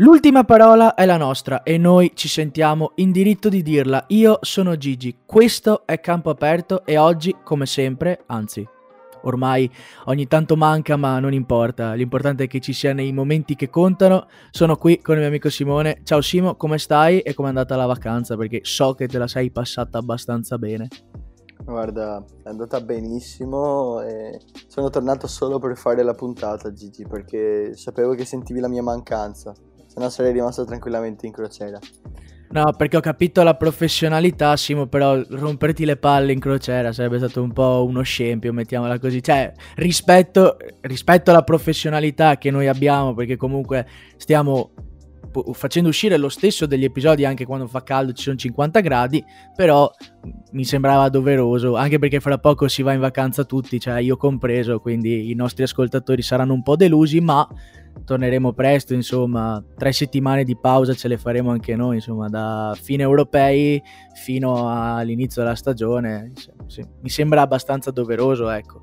L'ultima parola è la nostra e noi ci sentiamo in diritto di dirla. Io sono Gigi, questo è Campo Aperto e oggi, come sempre, anzi, ormai ogni tanto manca ma non importa, l'importante è che ci sia nei momenti che contano. Sono qui con il mio amico Simone. Ciao Simo, come stai e come è andata la vacanza? Perché so che te la sei passata abbastanza bene. Guarda, è andata benissimo e sono tornato solo per fare la puntata Gigi perché sapevo che sentivi la mia mancanza se no sarei rimasto tranquillamente in crociera. No, perché ho capito la professionalità, Simo, però romperti le palle in crociera sarebbe stato un po' uno scempio, mettiamola così. Cioè, rispetto, rispetto alla professionalità che noi abbiamo, perché comunque stiamo facendo uscire lo stesso degli episodi anche quando fa caldo ci sono 50 gradi però mi sembrava doveroso anche perché fra poco si va in vacanza tutti cioè io compreso quindi i nostri ascoltatori saranno un po' delusi ma torneremo presto, insomma, tre settimane di pausa ce le faremo anche noi, insomma, da fine europei fino all'inizio della stagione. Mi sembra abbastanza doveroso, ecco.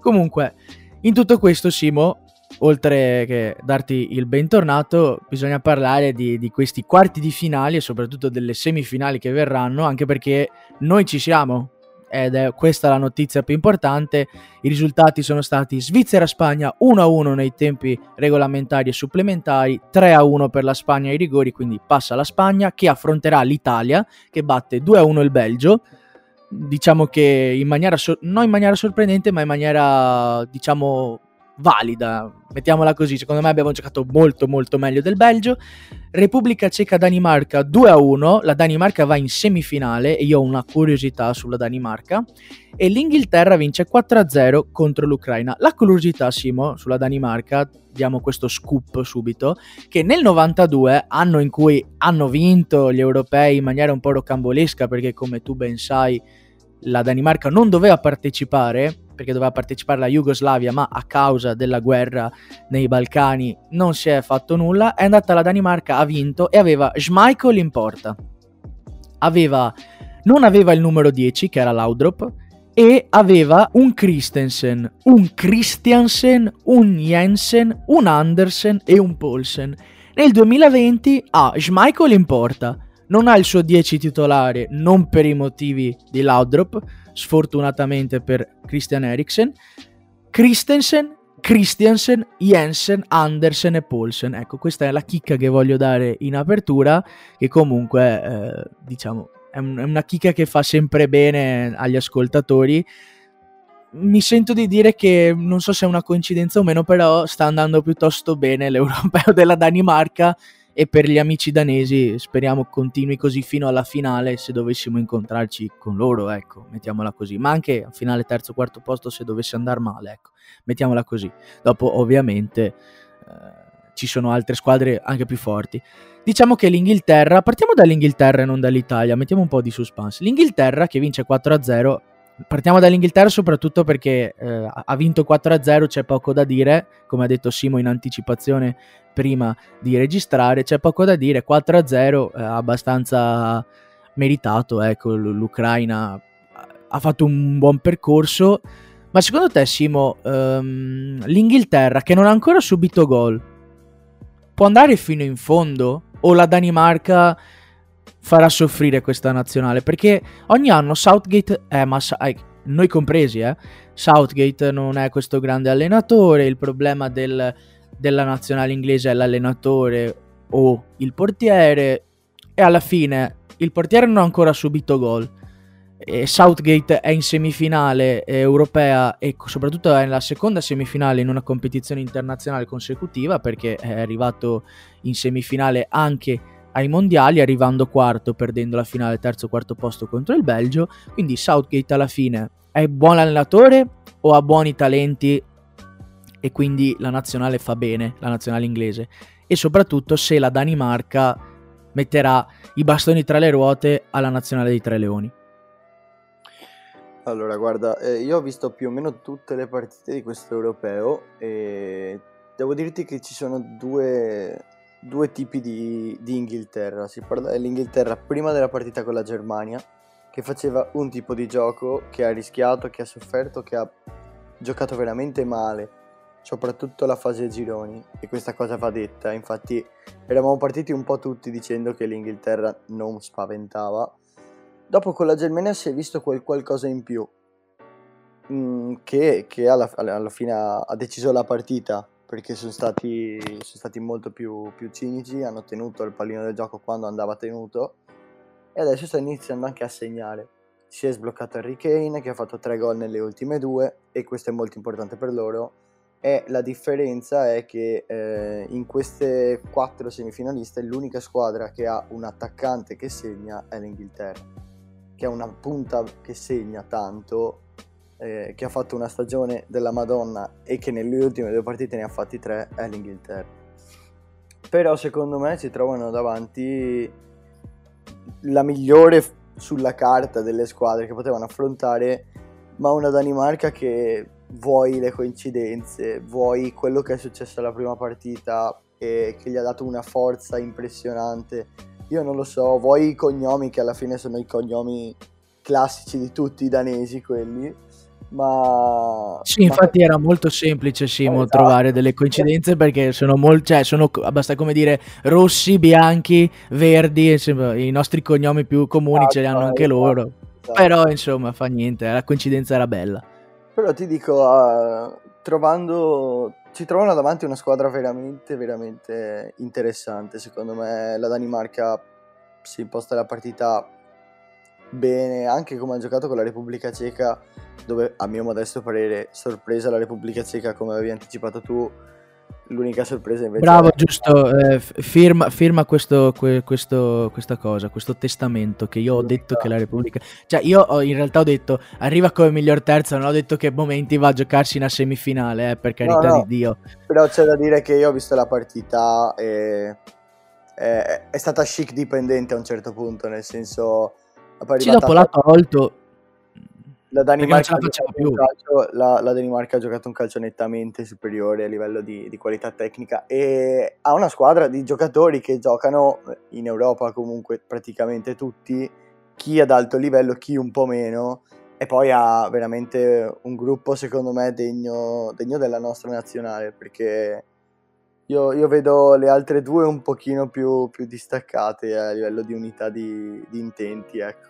Comunque, in tutto questo, Simo, oltre che darti il bentornato, bisogna parlare di, di questi quarti di finale e soprattutto delle semifinali che verranno, anche perché noi ci siamo, ed è questa la notizia più importante. I risultati sono stati Svizzera-Spagna 1-1 nei tempi regolamentari e supplementari, 3-1 per la Spagna ai rigori, quindi passa la Spagna che affronterà l'Italia che batte 2-1 il Belgio. Diciamo che in maniera so- non in maniera sorprendente, ma in maniera diciamo valida, mettiamola così, secondo me abbiamo giocato molto molto meglio del Belgio. Repubblica Ceca-Danimarca 2-1, la Danimarca va in semifinale e io ho una curiosità sulla Danimarca e l'Inghilterra vince 4-0 contro l'Ucraina. La curiosità, Simo, sulla Danimarca, diamo questo scoop subito, che nel 92, anno in cui hanno vinto gli europei in maniera un po' rocambolesca perché come tu ben sai la Danimarca non doveva partecipare perché doveva partecipare la Jugoslavia, ma a causa della guerra nei Balcani non si è fatto nulla. È andata alla Danimarca, ha vinto e aveva Schmeichel in porta. Aveva, non aveva il numero 10, che era Laudrop, e aveva un Christensen, un Christiansen, un Jensen, un Andersen e un Polsen. Nel 2020 ha Schmeichel in porta, non ha il suo 10 titolare, non per i motivi di Laudrop, sfortunatamente per Christian Eriksen, Christensen, Christiansen, Jensen, Andersen e Paulsen. Ecco, questa è la chicca che voglio dare in apertura, che comunque, eh, diciamo, è, un, è una chicca che fa sempre bene agli ascoltatori. Mi sento di dire che non so se è una coincidenza o meno, però sta andando piuttosto bene l'europeo della Danimarca e per gli amici danesi speriamo continui così fino alla finale se dovessimo incontrarci con loro, ecco, mettiamola così, ma anche a finale terzo quarto posto se dovesse andare male, ecco, mettiamola così. Dopo ovviamente eh, ci sono altre squadre anche più forti. Diciamo che l'Inghilterra, partiamo dall'Inghilterra e non dall'Italia, mettiamo un po' di suspense. L'Inghilterra che vince 4-0 partiamo dall'Inghilterra soprattutto perché eh, ha vinto 4-0, c'è poco da dire, come ha detto Simo in anticipazione prima di registrare, c'è poco da dire, 4-0 eh, abbastanza meritato, ecco, l'Ucraina ha fatto un buon percorso, ma secondo te Simo, um, l'Inghilterra che non ha ancora subito gol, può andare fino in fondo? O la Danimarca farà soffrire questa nazionale perché ogni anno Southgate è massa, eh, noi compresi, eh, Southgate non è questo grande allenatore, il problema del, della nazionale inglese è l'allenatore o il portiere e alla fine il portiere non ha ancora subito gol. Southgate è in semifinale europea e soprattutto è nella seconda semifinale in una competizione internazionale consecutiva perché è arrivato in semifinale anche ai mondiali, arrivando quarto, perdendo la finale terzo quarto posto contro il Belgio. Quindi Southgate alla fine è buon allenatore o ha buoni talenti e quindi la nazionale fa bene, la nazionale inglese. E soprattutto se la Danimarca metterà i bastoni tra le ruote alla nazionale dei Tre Leoni. Allora, guarda, eh, io ho visto più o meno tutte le partite di questo europeo e devo dirti che ci sono due, due tipi di, di, Inghilterra. Si parla dell'Inghilterra prima della partita con la Germania, che faceva un tipo di gioco, che ha rischiato, che ha sofferto, che ha giocato veramente male. Soprattutto la fase a gironi, e questa cosa va detta, infatti eravamo partiti un po' tutti dicendo che l'Inghilterra non spaventava, dopo con la Germania si è visto quel qualcosa in più, mh, mm, che, che alla, alla, fine ha, ha, deciso la partita, perché sono stati, sono stati molto più, più cinici, hanno tenuto il pallino del gioco quando andava tenuto, e adesso sta iniziando anche a segnare. Si è sbloccato Harry Kane che ha fatto tre gol nelle ultime due e questo è molto importante per loro e la differenza è che eh, in queste quattro semifinaliste l'unica squadra che ha un attaccante che segna è l'Inghilterra che ha una punta che segna tanto eh, che ha fatto una stagione della Madonna e che nelle ultime due partite ne ha fatti tre è l'Inghilterra. Però secondo me si trovano davanti la migliore sulla carta delle squadre che potevano affrontare, ma una Danimarca che vuoi le coincidenze, vuoi quello che è successo alla prima partita e che gli ha dato una forza impressionante. Io non lo so, vuoi i cognomi che alla fine sono i cognomi classici di tutti i danesi quelli ma sì infatti ma... era molto semplice Simo esatto. trovare delle coincidenze perché sono molto cioè sono basta come dire rossi bianchi verdi i nostri cognomi più comuni ah, ce li hanno anche esatto. loro esatto. però insomma fa niente la coincidenza era bella però ti dico uh, trovando ci trovano davanti una squadra veramente veramente interessante. Secondo me la Danimarca si imposta la partita bene, anche come ha giocato con la Repubblica Ceca, dove a mio modesto parere sorpresa la Repubblica Ceca, come avevi anticipato tu, l'unica sorpresa invece bravo è... giusto eh, firma, firma questo, que, questo, questa cosa questo testamento che io ho detto che la Repubblica cioè io ho, in realtà ho detto arriva come miglior terza non ho detto che momenti va a giocarsi una semifinale eh, per carità no, no. di Dio però c'è da dire che io ho visto la partita e è, è stata chic dipendente a un certo punto nel senso sì, dopo l'ha tolto. La Danimarca, calcio, la, la Danimarca, ha giocato un calcio nettamente superiore a livello di, di, qualità tecnica e ha una squadra di giocatori che giocano in Europa comunque praticamente tutti, chi ad alto livello, chi un po' meno, e poi ha veramente un gruppo secondo me degno, degno della nostra nazionale perché io, io, vedo le altre due un pochino più, più distaccate a livello di unità di, di intenti, ecco.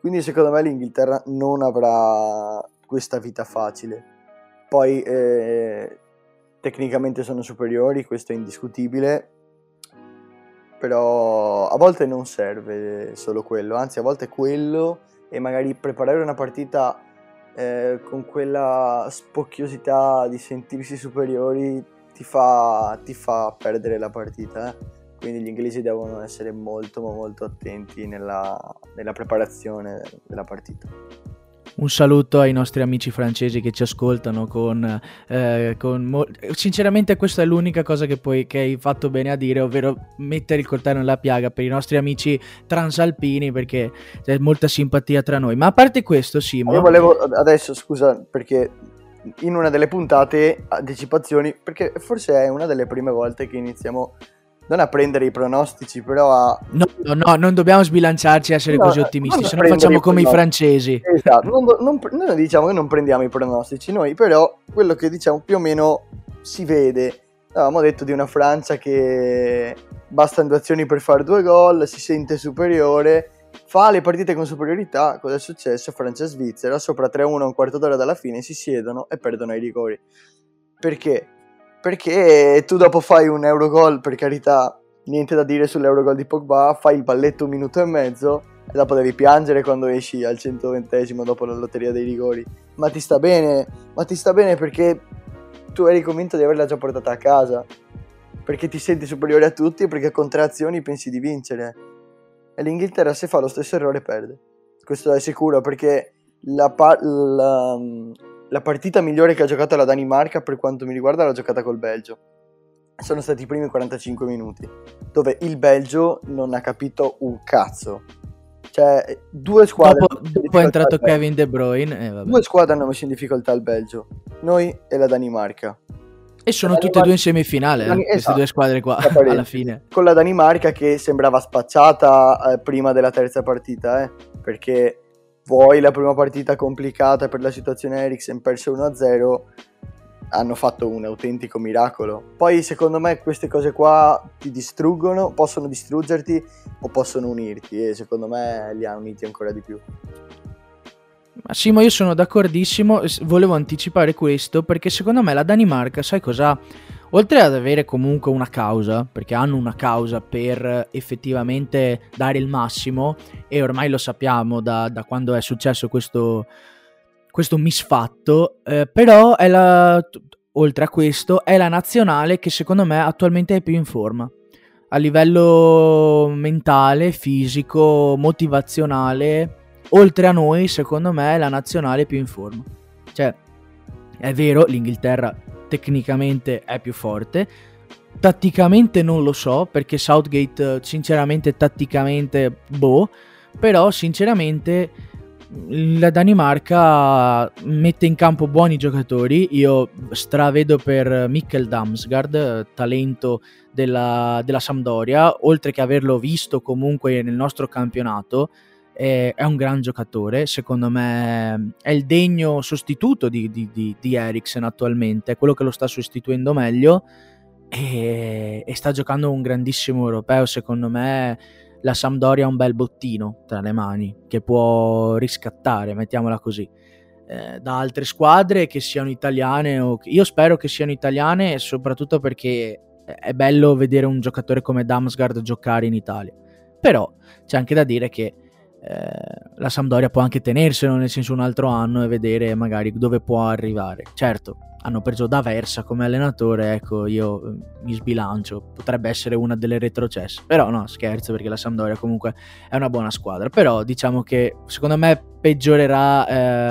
Quindi secondo me l'Inghilterra non avrà questa vita facile. Poi eh, tecnicamente sono superiori, questo è indiscutibile, però a volte non serve solo quello, anzi a volte quello e magari preparare una partita eh, con quella spocchiosità di sentirsi superiori ti fa, ti fa perdere la partita. Eh? Quindi gli inglesi devono essere molto molto attenti nella, nella preparazione della partita. Un saluto ai nostri amici francesi che ci ascoltano con, eh, con mo- sinceramente questa è l'unica cosa che, poi, che hai fatto bene a dire, ovvero mettere il coltello nella piaga per i nostri amici transalpini perché c'è molta simpatia tra noi. Ma a parte questo, Simo... Io volevo adesso, scusa, perché in una delle puntate, anticipazioni, perché forse è una delle prime volte che iniziamo non a prendere i pronostici, però a... No, no, no non dobbiamo sbilanciarci e essere no, così ottimisti, se no facciamo i come i francesi. Esatto, non, non, noi diciamo che non prendiamo i pronostici, noi però quello che diciamo più o meno si vede. Avevamo detto di una Francia che bastano due azioni per fare due gol, si sente superiore, fa le partite con superiorità. Cosa è successo? Francia e Svizzera, sopra 3-1 un quarto d'ora dalla fine, si siedono e perdono i rigori. Perché? Perché tu dopo fai un Eurogol, per carità, niente da dire sull'Eurogol di Pogba, fai il balletto un minuto e mezzo e dopo devi piangere quando esci al 120 dopo la lotteria dei rigori. Ma ti sta bene, ma ti sta bene perché tu eri convinto di averla già portata a casa. Perché ti senti superiore a tutti e perché con tre azioni pensi di vincere. E l'Inghilterra se fa lo stesso errore perde. Questo è sicuro perché la, pa- la, la partita migliore che ha giocato la Danimarca per quanto mi riguarda l'ha giocata col Belgio. Sono stati i primi 45 minuti, dove il Belgio non ha capito un cazzo. Cioè, due squadre. Dopo, dopo è entrato Kevin De Bruyne. Eh, due squadre hanno messo in difficoltà il Belgio, noi e la Danimarca. E sono tutte e due in semifinale, eh, Dan- queste esatto. due squadre qua, alla fine. Con la Danimarca che sembrava spacciata eh, prima della terza partita, eh, perché vuoi la prima partita complicata per la situazione Eriksen perso 1-0 hanno fatto un autentico miracolo. Poi secondo me queste cose qua ti distruggono, possono distruggerti o possono unirti e secondo me li ha uniti ancora di più. Simo, io sono d'accordissimo, volevo anticipare questo perché secondo me la Danimarca, sai cosa? Oltre ad avere comunque una causa, perché hanno una causa per effettivamente dare il massimo, e ormai lo sappiamo da, da quando è successo questo, questo misfatto, eh, però è la, oltre a questo è la nazionale che secondo me attualmente è più in forma. A livello mentale, fisico, motivazionale, oltre a noi, secondo me è la nazionale più in forma. Cioè, è vero, l'Inghilterra tecnicamente è più forte, tatticamente non lo so, perché Southgate, sinceramente, tatticamente, boh, però sinceramente la Danimarca mette in campo buoni giocatori. Io stravedo per Mikkel Damsgaard, talento della, della Sampdoria, oltre che averlo visto comunque nel nostro campionato. È, un gran giocatore, secondo me è il degno sostituto di, di, di, di Eriksen attualmente, è quello che lo sta sostituendo meglio e, e sta giocando un grandissimo europeo, secondo me la Sampdoria ha un bel bottino tra le mani che può riscattare, mettiamola così, eh, da altre squadre che siano italiane o io spero che siano italiane soprattutto perché è bello vedere un giocatore come Damsgaard giocare in Italia. Però c'è anche da dire che eh, la Sampdoria può anche tenerselo nel senso un altro anno e vedere magari dove può arrivare. Certo, hanno preso da Versa come allenatore, ecco, io eh, mi sbilancio, potrebbe essere una delle retrocesse, però no, scherzo perché la Sampdoria comunque è una buona squadra, però diciamo che secondo me peggiorerà,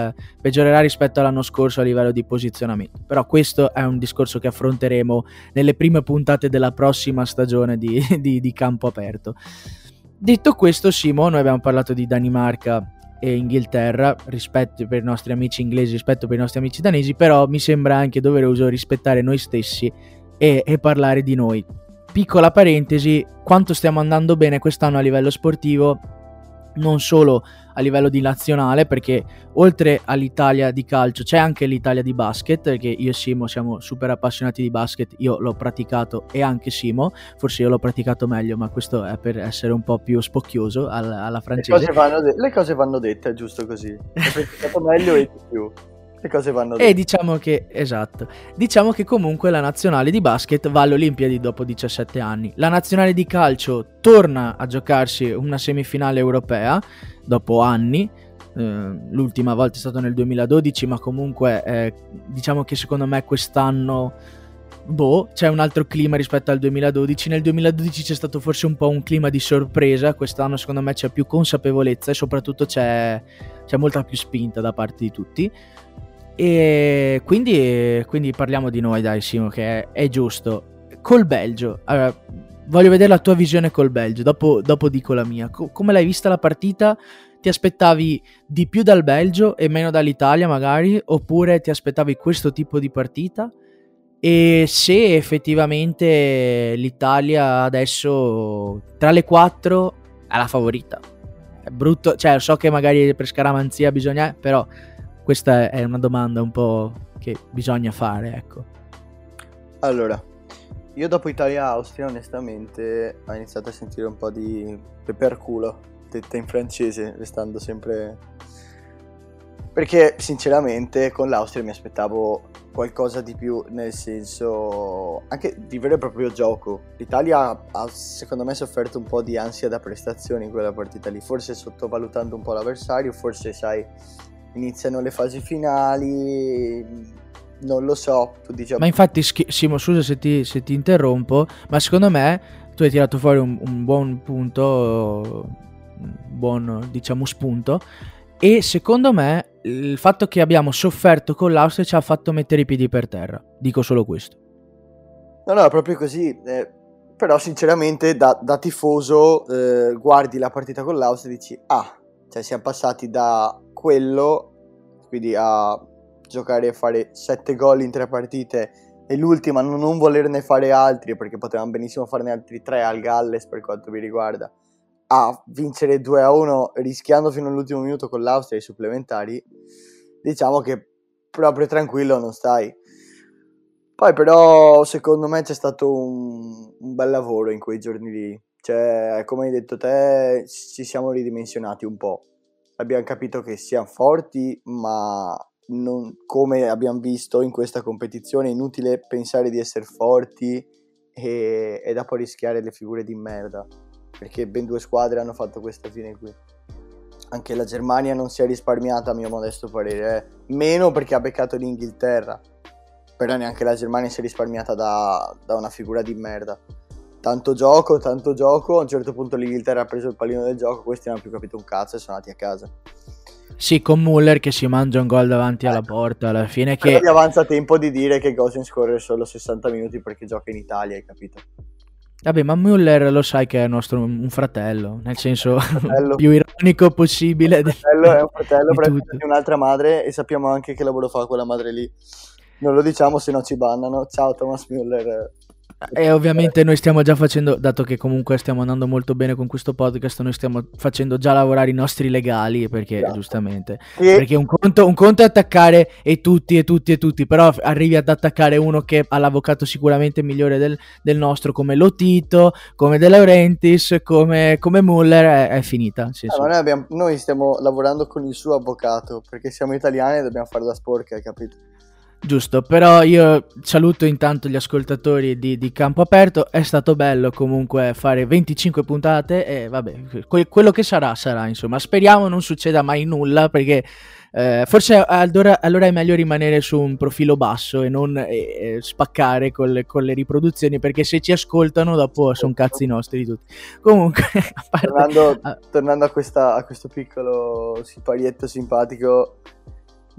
eh, peggiorerà rispetto all'anno scorso a livello di posizionamento, però questo è un discorso che affronteremo nelle prime puntate della prossima stagione di, di, di campo aperto. Detto questo, Simo, noi abbiamo parlato di Danimarca e Inghilterra rispetto per i nostri amici inglesi, rispetto per i nostri amici danesi, però mi sembra anche doveroso rispettare noi stessi e, e parlare di noi. Piccola parentesi, quanto stiamo andando bene quest'anno a livello sportivo non solo a livello di nazionale, perché oltre all'Italia di calcio c'è anche l'Italia di basket, perché io e Simo siamo super appassionati di basket, io l'ho praticato e anche Simo, forse io l'ho praticato meglio, ma questo è per essere un po' più spocchioso alla, alla francese. Le cose, vanno de- le cose vanno dette, giusto così. Ho praticato meglio e di più. Le cose vanno dette. E diciamo che, esatto, diciamo che comunque la nazionale di basket va alle Olimpiadi dopo 17 anni. La nazionale di calcio torna a giocarsi una semifinale europea dopo anni. Eh, l'ultima volta è stato nel 2012, ma comunque eh, diciamo che secondo me quest'anno boh, c'è un altro clima rispetto al 2012. Nel 2012 c'è stato forse un po' un clima di sorpresa, quest'anno secondo me c'è più consapevolezza e soprattutto c'è, c'è molta più spinta da parte di tutti. E quindi, quindi parliamo di noi, dai, Simo, che è, è giusto. Col Belgio, allora, voglio vedere la tua visione col Belgio, dopo, dopo dico la mia. Co- come l'hai vista la partita? Ti aspettavi di più dal Belgio e meno dall'Italia, magari? Oppure ti aspettavi questo tipo di partita? E se effettivamente l'Italia adesso tra le quattro è la favorita. È brutto, cioè so che magari per scaramanzia bisogna, però questa è una domanda un po' che bisogna fare, ecco. Allora, io dopo Italia-Austria onestamente ho iniziato a sentire un po' di peperculo, detta in francese, restando sempre... Perché sinceramente con l'Austria mi aspettavo qualcosa di più, nel senso anche di vero e proprio gioco. L'Italia ha secondo me sofferto un po' di ansia da prestazioni in quella partita lì, forse sottovalutando un po' l'avversario, forse sai iniziano le fasi finali, non lo so. Tu dici... Ma infatti, Simo, scusa se ti, se ti, interrompo, ma secondo me tu hai tirato fuori un, un buon punto, un buon, diciamo, spunto. E secondo me il fatto che abbiamo sofferto con l'Austria ci ha fatto mettere i piedi per terra. Dico solo questo. No, no, proprio così. Eh, però sinceramente da, da tifoso eh, guardi la partita con l'Austria e dici, ah, cioè siamo passati da quello, quindi a giocare e fare 7 gol in 3 partite e l'ultima non, volerne fare altri perché potevamo benissimo farne altri 3 al Galles per quanto mi riguarda a vincere 2 a 1 rischiando fino all'ultimo minuto con l'Austria i supplementari diciamo che proprio tranquillo non stai Poi però secondo me c'è stato un, un bel lavoro in quei giorni lì. Cioè, come hai detto te, ci siamo ridimensionati un po'. Abbiamo capito che siamo forti, ma non, come abbiamo visto in questa competizione è inutile pensare di essere forti e, e dopo rischiare le figure di merda. Perché ben due squadre hanno fatto questa fine qui. Anche la Germania non si è risparmiata, a mio modesto parere. Eh. Meno perché ha beccato l'Inghilterra però neanche la Germania si è risparmiata da, da, una figura di merda. Tanto gioco, tanto gioco, a un certo punto l'Inghilterra ha preso il pallino del gioco, questi non hanno più capito un cazzo e sono andati a casa. Sì, con Muller che si mangia un gol davanti alla porta alla fine che... Però gli avanza tempo di dire che Gosens corre solo 60 minuti perché gioca in Italia, hai capito? Vabbè, ma Muller lo sai che è nostro, un fratello, nel senso fratello. più ironico possibile. Un fratello è un fratello, di un'altra madre e sappiamo anche che lavoro fa quella madre lì. Non lo diciamo se no ci bannano. Ciao Thomas Müller. E ovviamente noi stiamo già facendo, dato che comunque stiamo andando molto bene con questo podcast, noi stiamo facendo già lavorare i nostri legali, perché esatto. giustamente, e... perché un conto, un conto, è attaccare e tutti e tutti e tutti, però arrivi ad attaccare uno che ha l'avvocato sicuramente migliore del, del nostro, come Lotito, come De Laurentiis, come, come Muller, è, è finita. Ah, noi, abbiamo, noi stiamo lavorando con il suo avvocato, perché siamo italiani e dobbiamo fare da sporca, capito? Giusto, però io saluto intanto gli ascoltatori di, di, Campo Aperto, è stato bello comunque fare 25 puntate e vabbè, que- quello che sarà sarà, insomma, speriamo non succeda mai nulla perché eh, forse allora, allora, è meglio rimanere su un profilo basso e non eh, spaccare con le, con le, riproduzioni perché se ci ascoltano dopo sono cazzi nostri tutti. Comunque, a parte... tornando, tornando a, questa, a questo piccolo siparietto simpatico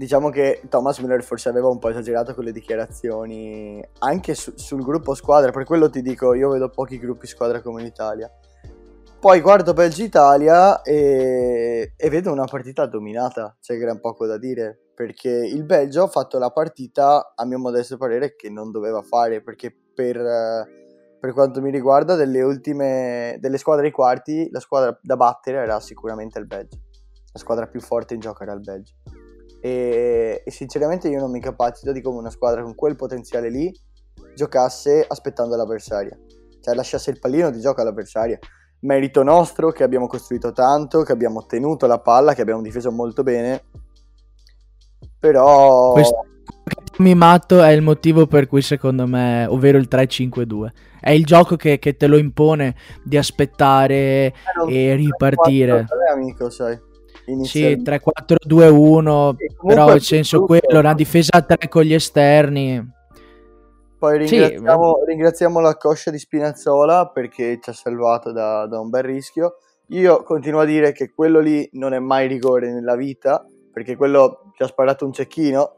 diciamo che Thomas Miller forse aveva un po' esagerato con le dichiarazioni anche su, sul gruppo squadra, per quello ti dico, io vedo pochi gruppi squadra come l'Italia. Poi guardo Belgio-Italia e, e vedo una partita dominata, c'è gran poco da dire, perché il Belgio ha fatto la partita, a mio modesto parere, che non doveva fare, perché per, per quanto mi riguarda, delle ultime, delle squadre ai quarti, la squadra da battere era sicuramente il Belgio. La squadra più forte in gioco era il Belgio e, e sinceramente io non mi capacito di come una squadra con quel potenziale lì giocasse aspettando l'avversaria, cioè lasciasse il pallino di gioco all'avversaria. Merito nostro che abbiamo costruito tanto, che abbiamo ottenuto la palla, che abbiamo difeso molto bene, però... Questo mimato è il motivo per cui secondo me, ovvero il 3-5-2, è il gioco che, che te lo impone di aspettare eh, e ripartire. 4, amico, sai. Sì, 3-4-2-1, però nel senso quello, una difesa a 3 con gli esterni. Poi ringraziamo, sì. ringraziamo la coscia di Spinazzola perché ci ha salvato da, da, un bel rischio. Io continuo a dire che quello lì non è mai rigore nella vita, perché quello ci ha sparato un cecchino.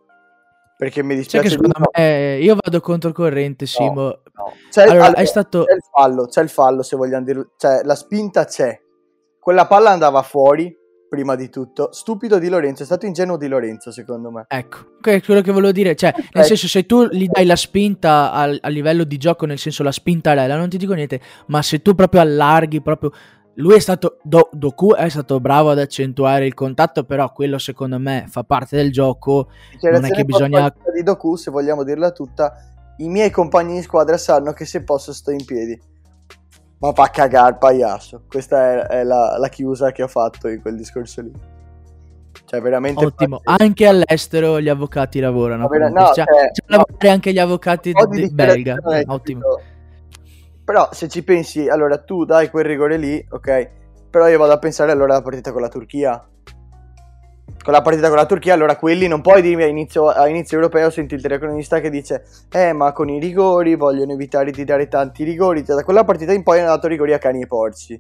Perché mi dispiace. Cioè secondo me io vado controcorrente, Simo. No, no. C'è, allora, allora, è stato... c'è il fallo, c'è il fallo se vogliamo dirlo. Cioè, la spinta c'è. Quella palla andava fuori, prima di tutto. Stupido di Lorenzo, è stato ingenuo di Lorenzo, secondo me. Ecco, è quello che volevo dire. Cioè, nel ecco. senso, se tu gli dai la spinta al, a livello di gioco, nel senso la spinta rella, non ti dico niente, ma se tu proprio allarghi, proprio... Lui è stato, Do, Doku è stato bravo ad accentuare il contatto, però quello secondo me fa parte del gioco. Non è che bisogna... Di Doku, se vogliamo dirla tutta, i miei compagni di squadra sanno che se posso sto in piedi ma fa cagare il pagliasso. Questa è, è la, la, chiusa che ho fatto in quel discorso lì. Cioè, veramente. Ottimo. Fatto. Anche all'estero gli avvocati lavorano. Vera- no, cioè, cioè, c'è no, anche gli avvocati di, di belga. Ottimo. Però se ci pensi, allora tu dai quel rigore lì, ok? Però io vado a pensare allora alla partita con la Turchia con la partita con la Turchia, allora quelli non puoi dirmi a inizio, a inizio europeo senti il telecronista che dice eh ma con i rigori vogliono evitare di dare tanti rigori, cioè, da quella partita in poi hanno dato rigori a cani e porci.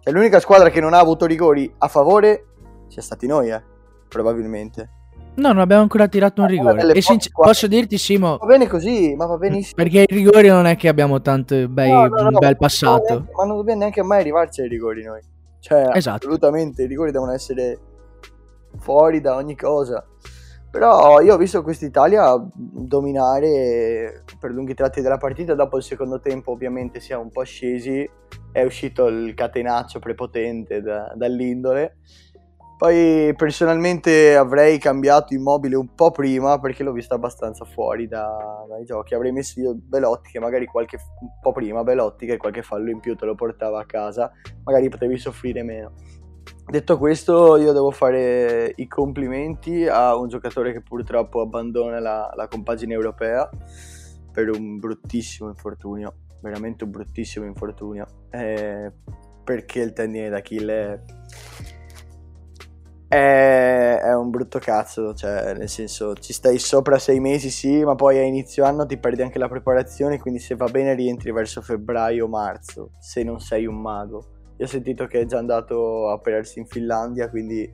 Cioè, l'unica squadra che non ha avuto rigori a favore sia stati noi, eh, probabilmente. No, non abbiamo ancora tirato un rigore. E sinc- posso dirti, Simo. Va bene così, ma va benissimo. Perché i rigori non è che abbiamo tanto bei, no, no, no, un bel passato. Ma non dobbiamo neanche mai arrivarci ai rigori noi. Cioè, esatto. assolutamente, i rigori devono essere fuori da ogni cosa. Però io ho visto quest'Italia dominare per lunghi tratti della partita, dopo il secondo tempo ovviamente siamo un po' scesi, è uscito il catenaccio prepotente da, dall'indole, Poi personalmente avrei cambiato immobile un po' prima perché l'ho visto abbastanza fuori da, dai giochi. Avrei messo io Belotti che magari qualche, un po' prima Belotti che qualche fallo in più te lo portava a casa, magari potevi soffrire meno. Detto questo, io devo fare i complimenti a un giocatore che purtroppo abbandona la, la compagine europea per un bruttissimo infortunio, veramente un bruttissimo infortunio, eh, perché il tendine d'Achille è, è, un brutto cazzo, cioè nel senso ci stai sopra sei mesi sì, ma poi a inizio anno ti perdi anche la preparazione, quindi se va bene rientri verso febbraio-marzo, se non sei un mago. Io ho sentito che è già andato a operarsi in Finlandia, quindi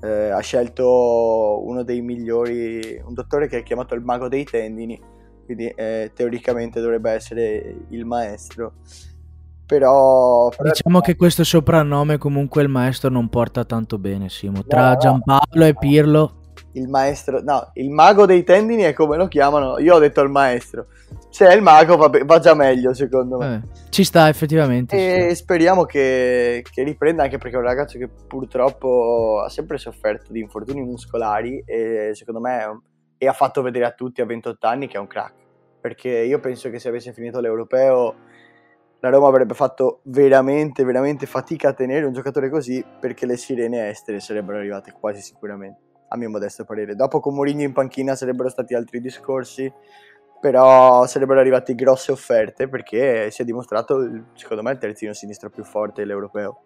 eh, ha scelto uno dei migliori, un dottore che è chiamato il mago dei tendini, quindi eh, teoricamente dovrebbe essere il maestro. Però, però diciamo che questo soprannome comunque il maestro non porta tanto bene Simo. Tra no, Giampaolo e Pirlo? Il maestro no il mago dei tendini è come lo chiamano io ho detto il maestro se è il mago va, va già meglio secondo me eh, ci sta effettivamente e sì. speriamo che, che, riprenda anche perché è un ragazzo che purtroppo ha sempre sofferto di infortuni muscolari e secondo me e ha fatto vedere a tutti a 28 anni che è un crack perché io penso che se avesse finito l'europeo la Roma avrebbe fatto veramente, veramente fatica a tenere un giocatore così perché le sirene estere sarebbero arrivate quasi sicuramente, a mio modesto parere. Dopo con Mourinho in panchina sarebbero stati altri discorsi, però sarebbero arrivate grosse offerte perché si è dimostrato, secondo me, il terzino sinistro più forte dell'europeo.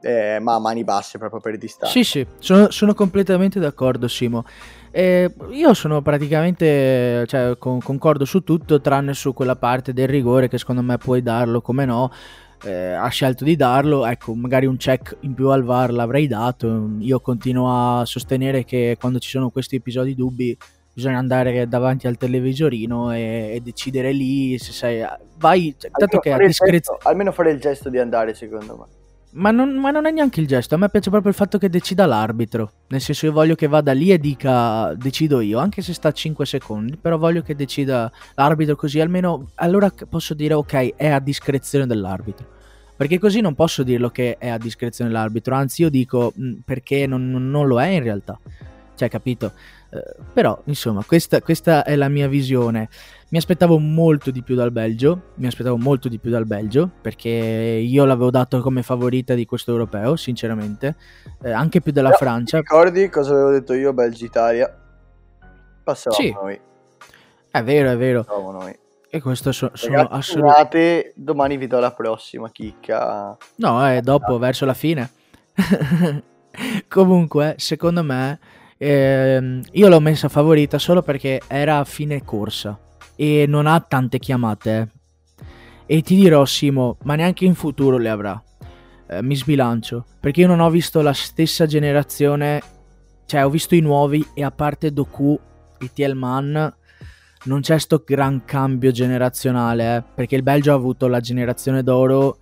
Eh, ma a mani basse proprio per distare. Sì, sì, sono, sono completamente d'accordo, Simo. Eh, io sono praticamente, cioè, con, concordo su tutto, tranne su quella parte del rigore che secondo me puoi darlo, come no. Eh, ha scelto di darlo, ecco, magari un check in più al VAR l'avrei dato. Io continuo a sostenere che quando ci sono questi episodi dubbi bisogna andare davanti al televisorino e, e decidere lì se sei vai, cioè, tanto che a discrezione almeno fare il gesto di andare, secondo me. Ma non, ma non, è neanche il gesto, a me piace proprio il fatto che decida l'arbitro. Nel senso, io voglio che vada lì e dica decido io, anche se sta a 5 secondi, però voglio che decida l'arbitro così almeno allora posso dire ok, è a discrezione dell'arbitro. Perché così non posso dirlo che è a discrezione dell'arbitro, anzi io dico mh, perché non, non, lo è in realtà. Cioè, capito? Eh, però, insomma, questa, questa è la mia visione. Mi aspettavo molto di più dal Belgio, mi aspettavo molto di più dal Belgio, perché io l'avevo dato come favorita di questo europeo, sinceramente, eh, anche più della no, Francia. Ricordi cosa avevo detto io, Belgio-Italia? Passavamo sì. noi. È vero, è vero. Passavamo noi. E questo so, sono assolutamente... Domani vi do la prossima chicca. No, è dopo, verso la fine. Comunque, secondo me, ehm, io l'ho messa favorita solo perché era a fine corsa e non ha tante chiamate. E ti dirò, Simo, ma neanche in futuro le avrà. Eh, mi sbilancio, perché io non ho visto la stessa generazione, cioè ho visto i nuovi e a parte Doku e Tielman non c'è sto gran cambio generazionale, eh, perché il Belgio ha avuto la generazione d'oro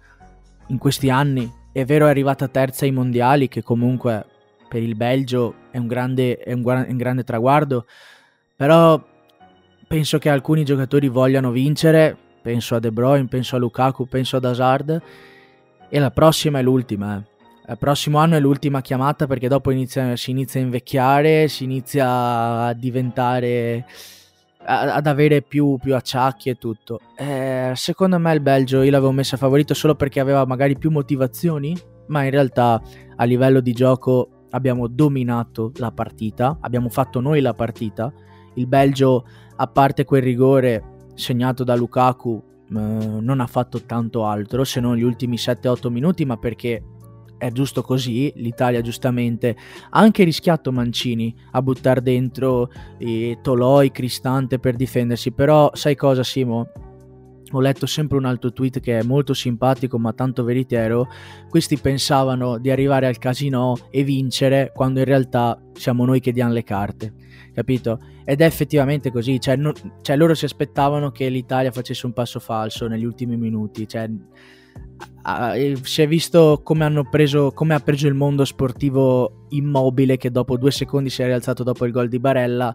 in questi anni. È vero, è arrivata terza ai mondiali, che comunque per il Belgio è un grande, è un, un grande traguardo, però penso che alcuni giocatori vogliano vincere, penso a De Bruyne, penso a Lukaku, penso ad Hazard e la prossima è l'ultima. Eh. Il prossimo anno è l'ultima chiamata perché dopo inizia, si inizia a invecchiare, si inizia a diventare ad avere più, più, acciacchi e tutto. Eh, secondo me il Belgio io l'avevo messa favorito solo perché aveva magari più motivazioni, ma in realtà a livello di gioco abbiamo dominato la partita, abbiamo fatto noi la partita. Il Belgio a parte quel rigore segnato da Lukaku, eh, non ha fatto tanto altro se non gli ultimi 7-8 minuti, ma perché è giusto così, l'Italia giustamente ha anche rischiato Mancini a buttare dentro eh, Toloi, Cristante per difendersi, però sai cosa Simo? Ho letto sempre un altro tweet che è molto simpatico ma tanto veritiero. Questi pensavano di arrivare al casino e vincere quando in realtà siamo noi che diamo le carte capito? Ed è effettivamente così, cioè, non, cioè, loro si aspettavano che l'Italia facesse un passo falso negli ultimi minuti, cioè, a, si è visto come, preso, come ha preso il mondo sportivo immobile che dopo due secondi si è rialzato dopo il gol di Barella,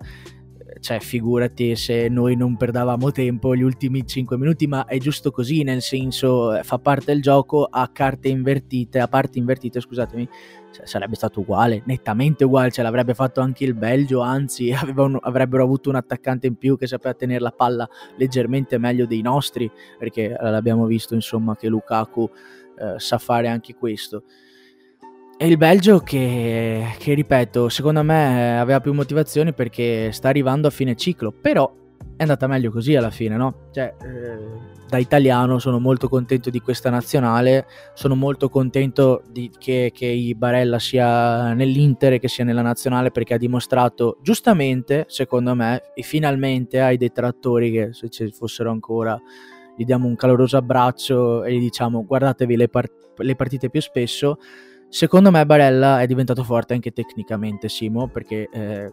cioè figurati se noi non perdavamo tempo gli ultimi 5 minuti, ma è giusto così, nel senso fa parte del gioco a carte invertite, a parti invertite, scusatemi, cioè, sarebbe stato uguale, nettamente uguale, ce l'avrebbe fatto anche il Belgio, anzi un, avrebbero avuto un attaccante in più che sapeva tenere la palla leggermente meglio dei nostri, perché l'abbiamo visto insomma che Lukaku eh, sa fare anche questo. E il Belgio che, che, ripeto, secondo me aveva più motivazioni perché sta arrivando a fine ciclo, però è andata meglio così alla fine, no? Cioè, eh, da italiano sono molto contento di questa nazionale, sono molto contento di, che, che Barella sia nell'Inter e che sia nella nazionale perché ha dimostrato giustamente, secondo me, e finalmente ai detrattori che se ci fossero ancora gli diamo un caloroso abbraccio e gli diciamo guardatevi le, part- le partite più spesso Secondo me Barella è diventato forte anche tecnicamente, Simo, perché, eh,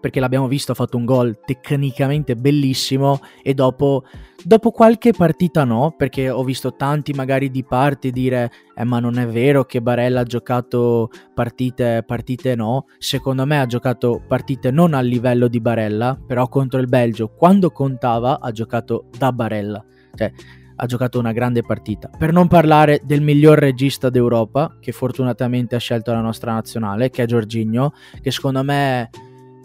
perché l'abbiamo visto, ha fatto un gol tecnicamente bellissimo e dopo, dopo, qualche partita no, perché ho visto tanti magari di parte dire eh, ma non è vero che Barella ha giocato partite, partite no, secondo me ha giocato partite non al livello di Barella, però contro il Belgio quando contava ha giocato da Barella. Cioè, ha giocato una grande partita. Per non parlare del miglior regista d'Europa, che fortunatamente ha scelto la nostra nazionale, che è Giorginio, che secondo me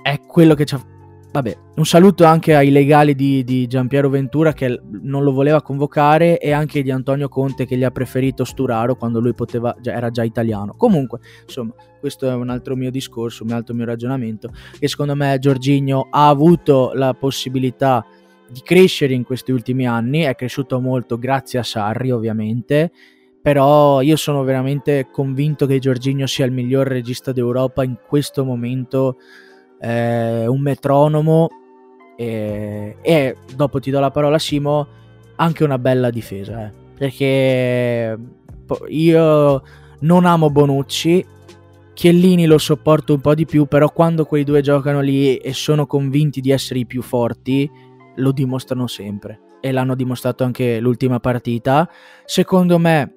è quello che ci ha... Vabbè, un saluto anche ai legali di, di Giampiero Ventura che non lo voleva convocare e anche di Antonio Conte che gli ha preferito Sturaro quando lui poteva, era già italiano. Comunque, insomma, questo è un altro mio discorso, un altro mio ragionamento. E secondo me Giorginio ha avuto la possibilità di crescere in questi ultimi anni, è cresciuto molto grazie a Sarri ovviamente, però io sono veramente convinto che Giorginio sia il miglior regista d'Europa in questo momento, eh, un metronomo e, e, dopo ti do la parola Simo, anche una bella difesa, eh, perché io non amo Bonucci, Chiellini lo sopporto un po' di più, però quando quei due giocano lì e sono convinti di essere i più forti, lo dimostrano sempre e l'hanno dimostrato anche l'ultima partita. Secondo me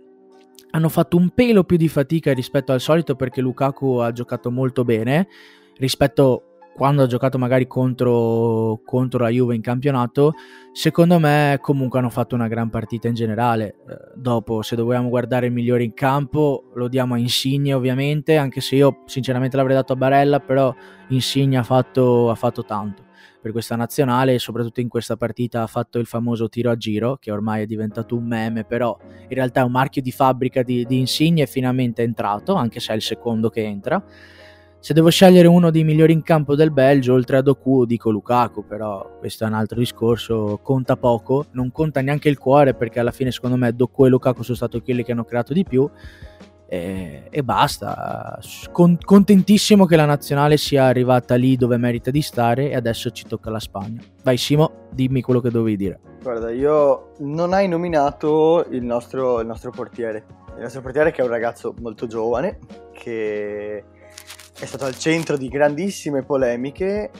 hanno fatto un pelo più di fatica rispetto al solito perché Lukaku ha giocato molto bene rispetto quando ha giocato magari contro, contro, la Juve in campionato, secondo me comunque hanno fatto una gran partita in generale. Eh, dopo, se dovevamo guardare il migliore in campo, lo diamo a Insigne ovviamente, anche se io sinceramente l'avrei dato a Barella, però Insigne ha fatto, ha fatto tanto per questa nazionale e soprattutto in questa partita ha fatto il famoso tiro a giro che ormai è diventato un meme però in realtà è un marchio di fabbrica di, di Insigne è finalmente entrato anche se è il secondo che entra. Se devo scegliere uno dei migliori in campo del Belgio oltre a Doku dico Lukaku però questo è un altro discorso conta poco non conta neanche il cuore perché alla fine secondo me Doku e Lukaku sono stati quelli che hanno creato di più e, e basta. Con, contentissimo che la nazionale sia arrivata lì dove merita di stare e adesso ci tocca la Spagna. Vai Simo, dimmi quello che dovevi dire. Guarda, io non hai nominato il nostro, il nostro portiere. Il nostro portiere che è un ragazzo molto giovane, che è stato al centro di grandissime polemiche,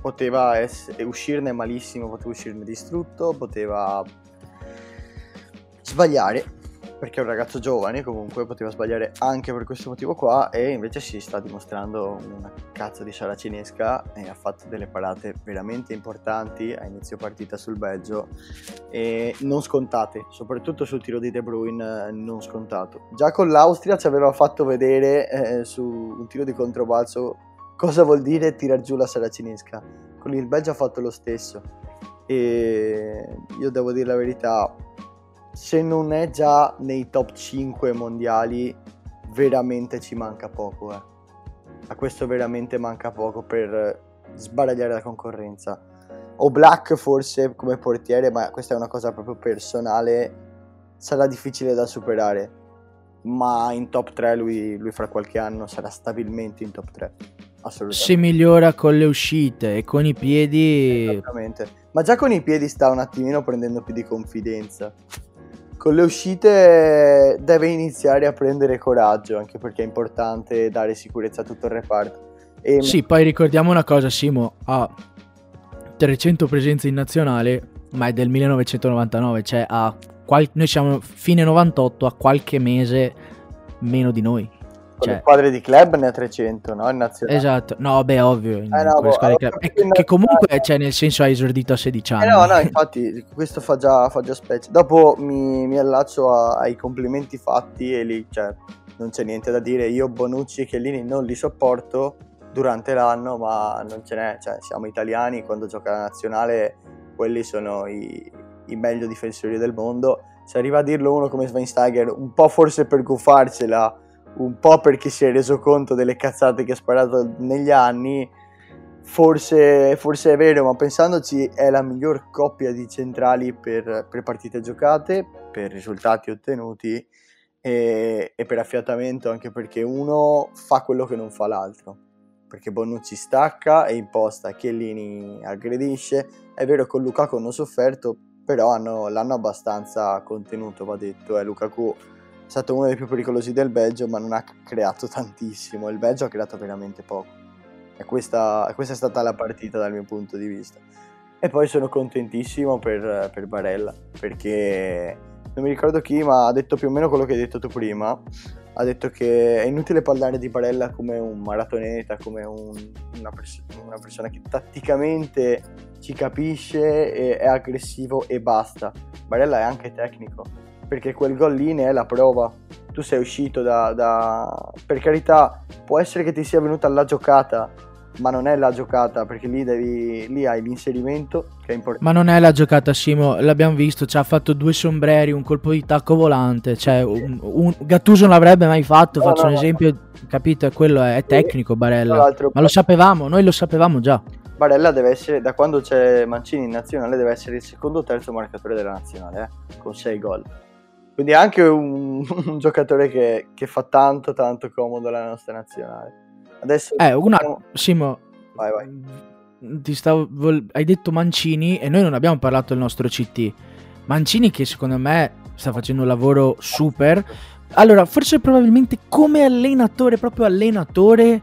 poteva essere, uscirne malissimo, poteva uscirne distrutto, poteva sbagliare perché è un ragazzo giovane, comunque poteva sbagliare anche per questo motivo qua e invece si sta dimostrando una cazzo di saracinesca e ha fatto delle parate veramente importanti a inizio partita sul Belgio e non scontate, soprattutto sul tiro di De Bruyne non scontato. Già con l'Austria ci aveva fatto vedere eh, su un tiro di controbalzo cosa vuol dire tirar giù la saracinesca. Con il Belgio ha fatto lo stesso e io devo dire la verità se non è già nei top 5 mondiali, veramente ci manca poco. Eh. A questo veramente manca poco per sbaragliare la concorrenza. O Black forse come portiere, ma questa è una cosa proprio personale, sarà difficile da superare. Ma in top 3 lui, lui fra qualche anno sarà stabilmente in top 3. Assolutamente. Si migliora con le uscite e con i piedi. Esattamente. Ma già con i piedi sta un attimino prendendo più di confidenza con le uscite deve iniziare a prendere coraggio, anche perché è importante dare sicurezza a tutto il reparto. E... Sì, poi ricordiamo una cosa, Simo ha 300 presenze in nazionale, ma è del 1999, cioè qual... noi siamo fine 98, a qualche mese meno di noi. Con Cioè- le squadre di club ne ha 300, no? In nazionale. Esatto, no, beh, ovvio. in- Eh, no, boh, squadre ho che, capito che- comunque, nazionale. cioè, nel senso, ha esordito a 16 anni. Eh no, no, infatti questo fa già, fa già specie. Dopo mi, mi allaccio a- ai complimenti fatti e lì cioè, non c'è niente da dire. Io Bonucci e Chiellini non li sopporto durante l'anno, ma non ce n'è. Cioè, siamo italiani, quando gioca la nazionale quelli sono i, i meglio difensori del mondo. Se arriva a dirlo uno come Schweinsteiger, un po' forse per guffarsela, un po' perché si è reso conto delle cazzate che ha sparato negli anni, Forse, forse è vero, ma pensandoci è la miglior coppia di centrali per, per partite giocate, per risultati ottenuti e, e per affiatamento, anche perché uno fa quello che non fa l'altro. Perché Bonucci stacca e imposta, Chiellini aggredisce. È vero, con Lukaku hanno sofferto, però hanno- l'hanno abbastanza contenuto, va detto. Eh. Lukaku stato uno dei più pericolosi del Belgio, ma non ha creato tantissimo. Il Belgio ha creato veramente poco. E questa, questa è stata la partita dal mio punto di vista. E poi sono contentissimo per, per Barella, perché non mi ricordo chi, ma ha detto più o meno quello che hai detto tu prima. Ha detto che è inutile parlare di Barella come un maratoneta, come un- una, pers- una persona che tatticamente ci capisce, è aggressivo e basta. Barella è anche tecnico, perché quel gol lì ne è la prova. Tu sei uscito da, da- Per carità, può essere che ti sia venuta la giocata, ma non è la giocata, perché lì, devi, lì hai l'inserimento, che è importante. Ma non è la giocata, Simo, l'abbiamo visto, ci ha fatto due sombreri, un colpo di tacco volante, cioè un, un- Gattuso non l'avrebbe mai fatto, No, faccio no, un no. esempio, capito? Quello è, è tecnico Barella, ma lo sapevamo, noi lo sapevamo già. Barella deve essere, da quando c'è Mancini in nazionale, deve essere il secondo o terzo marcatore della nazionale, eh, con 6 gol. Quindi è anche un, un giocatore che, che fa tanto tanto comodo alla nostra nazionale. Adesso Eh, una... Simo, Vai, vai. ti stavo, hai detto Mancini e noi non abbiamo parlato del nostro CT. Mancini che secondo me sta facendo un lavoro super. Allora, forse probabilmente come allenatore, proprio allenatore,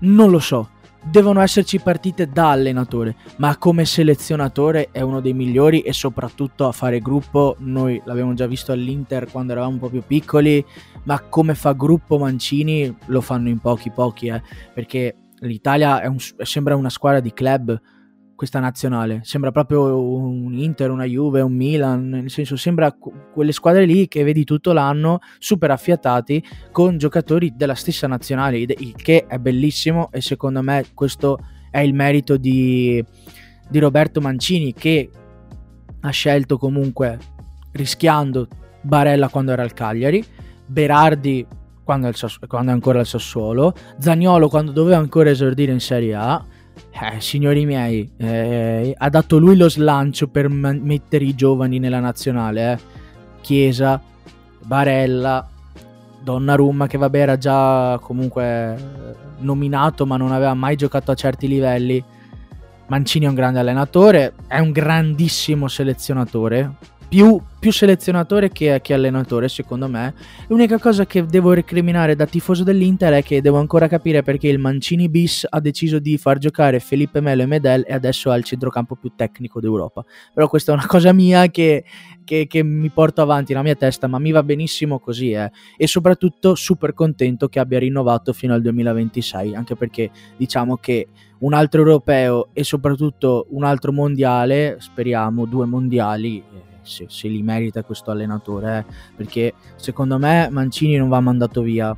non lo so. Devono esserci partite da allenatore, ma come selezionatore è uno dei migliori e soprattutto a fare gruppo, noi l'abbiamo già visto all'Inter quando eravamo un po' più piccoli, ma come fa gruppo Mancini lo fanno in pochi pochi, eh, perché l'Italia un- sembra una squadra di club, questa nazionale, sembra proprio un Inter, una Juve, un Milan, nel senso sembra qu- quelle squadre lì che vedi tutto l'anno, super affiatati, con giocatori della stessa nazionale, il che è bellissimo e secondo me questo è il merito di, di Roberto Mancini che ha scelto comunque rischiando Barella quando era al Cagliari, Berardi quando è, il Sass- quando è ancora al Sassuolo, Zagnolo quando doveva ancora esordire in Serie A. Eh, signori miei, eh, ha dato lui lo slancio per ma- mettere i giovani nella nazionale. eh. Chiesa, Barella, Donnarumma che vabbè era già comunque nominato ma non aveva mai giocato a certi livelli. Mancini è un grande allenatore, è un grandissimo selezionatore, più, più selezionatore che, che allenatore secondo me. L'unica cosa che devo recriminare da tifoso dell'Inter è che devo ancora capire perché il Mancini bis ha deciso di far giocare Felipe Melo e Medel e adesso ha il centrocampo più tecnico d'Europa. Però questa è una cosa mia che, che- che mi porto avanti nella mia testa, ma mi va benissimo così. eh. E soprattutto super contento che abbia rinnovato fino al 2026, anche perché diciamo che un altro europeo e soprattutto un altro mondiale, speriamo due mondiali, eh, se, se li merita questo allenatore, eh, perché secondo me Mancini non va mandato via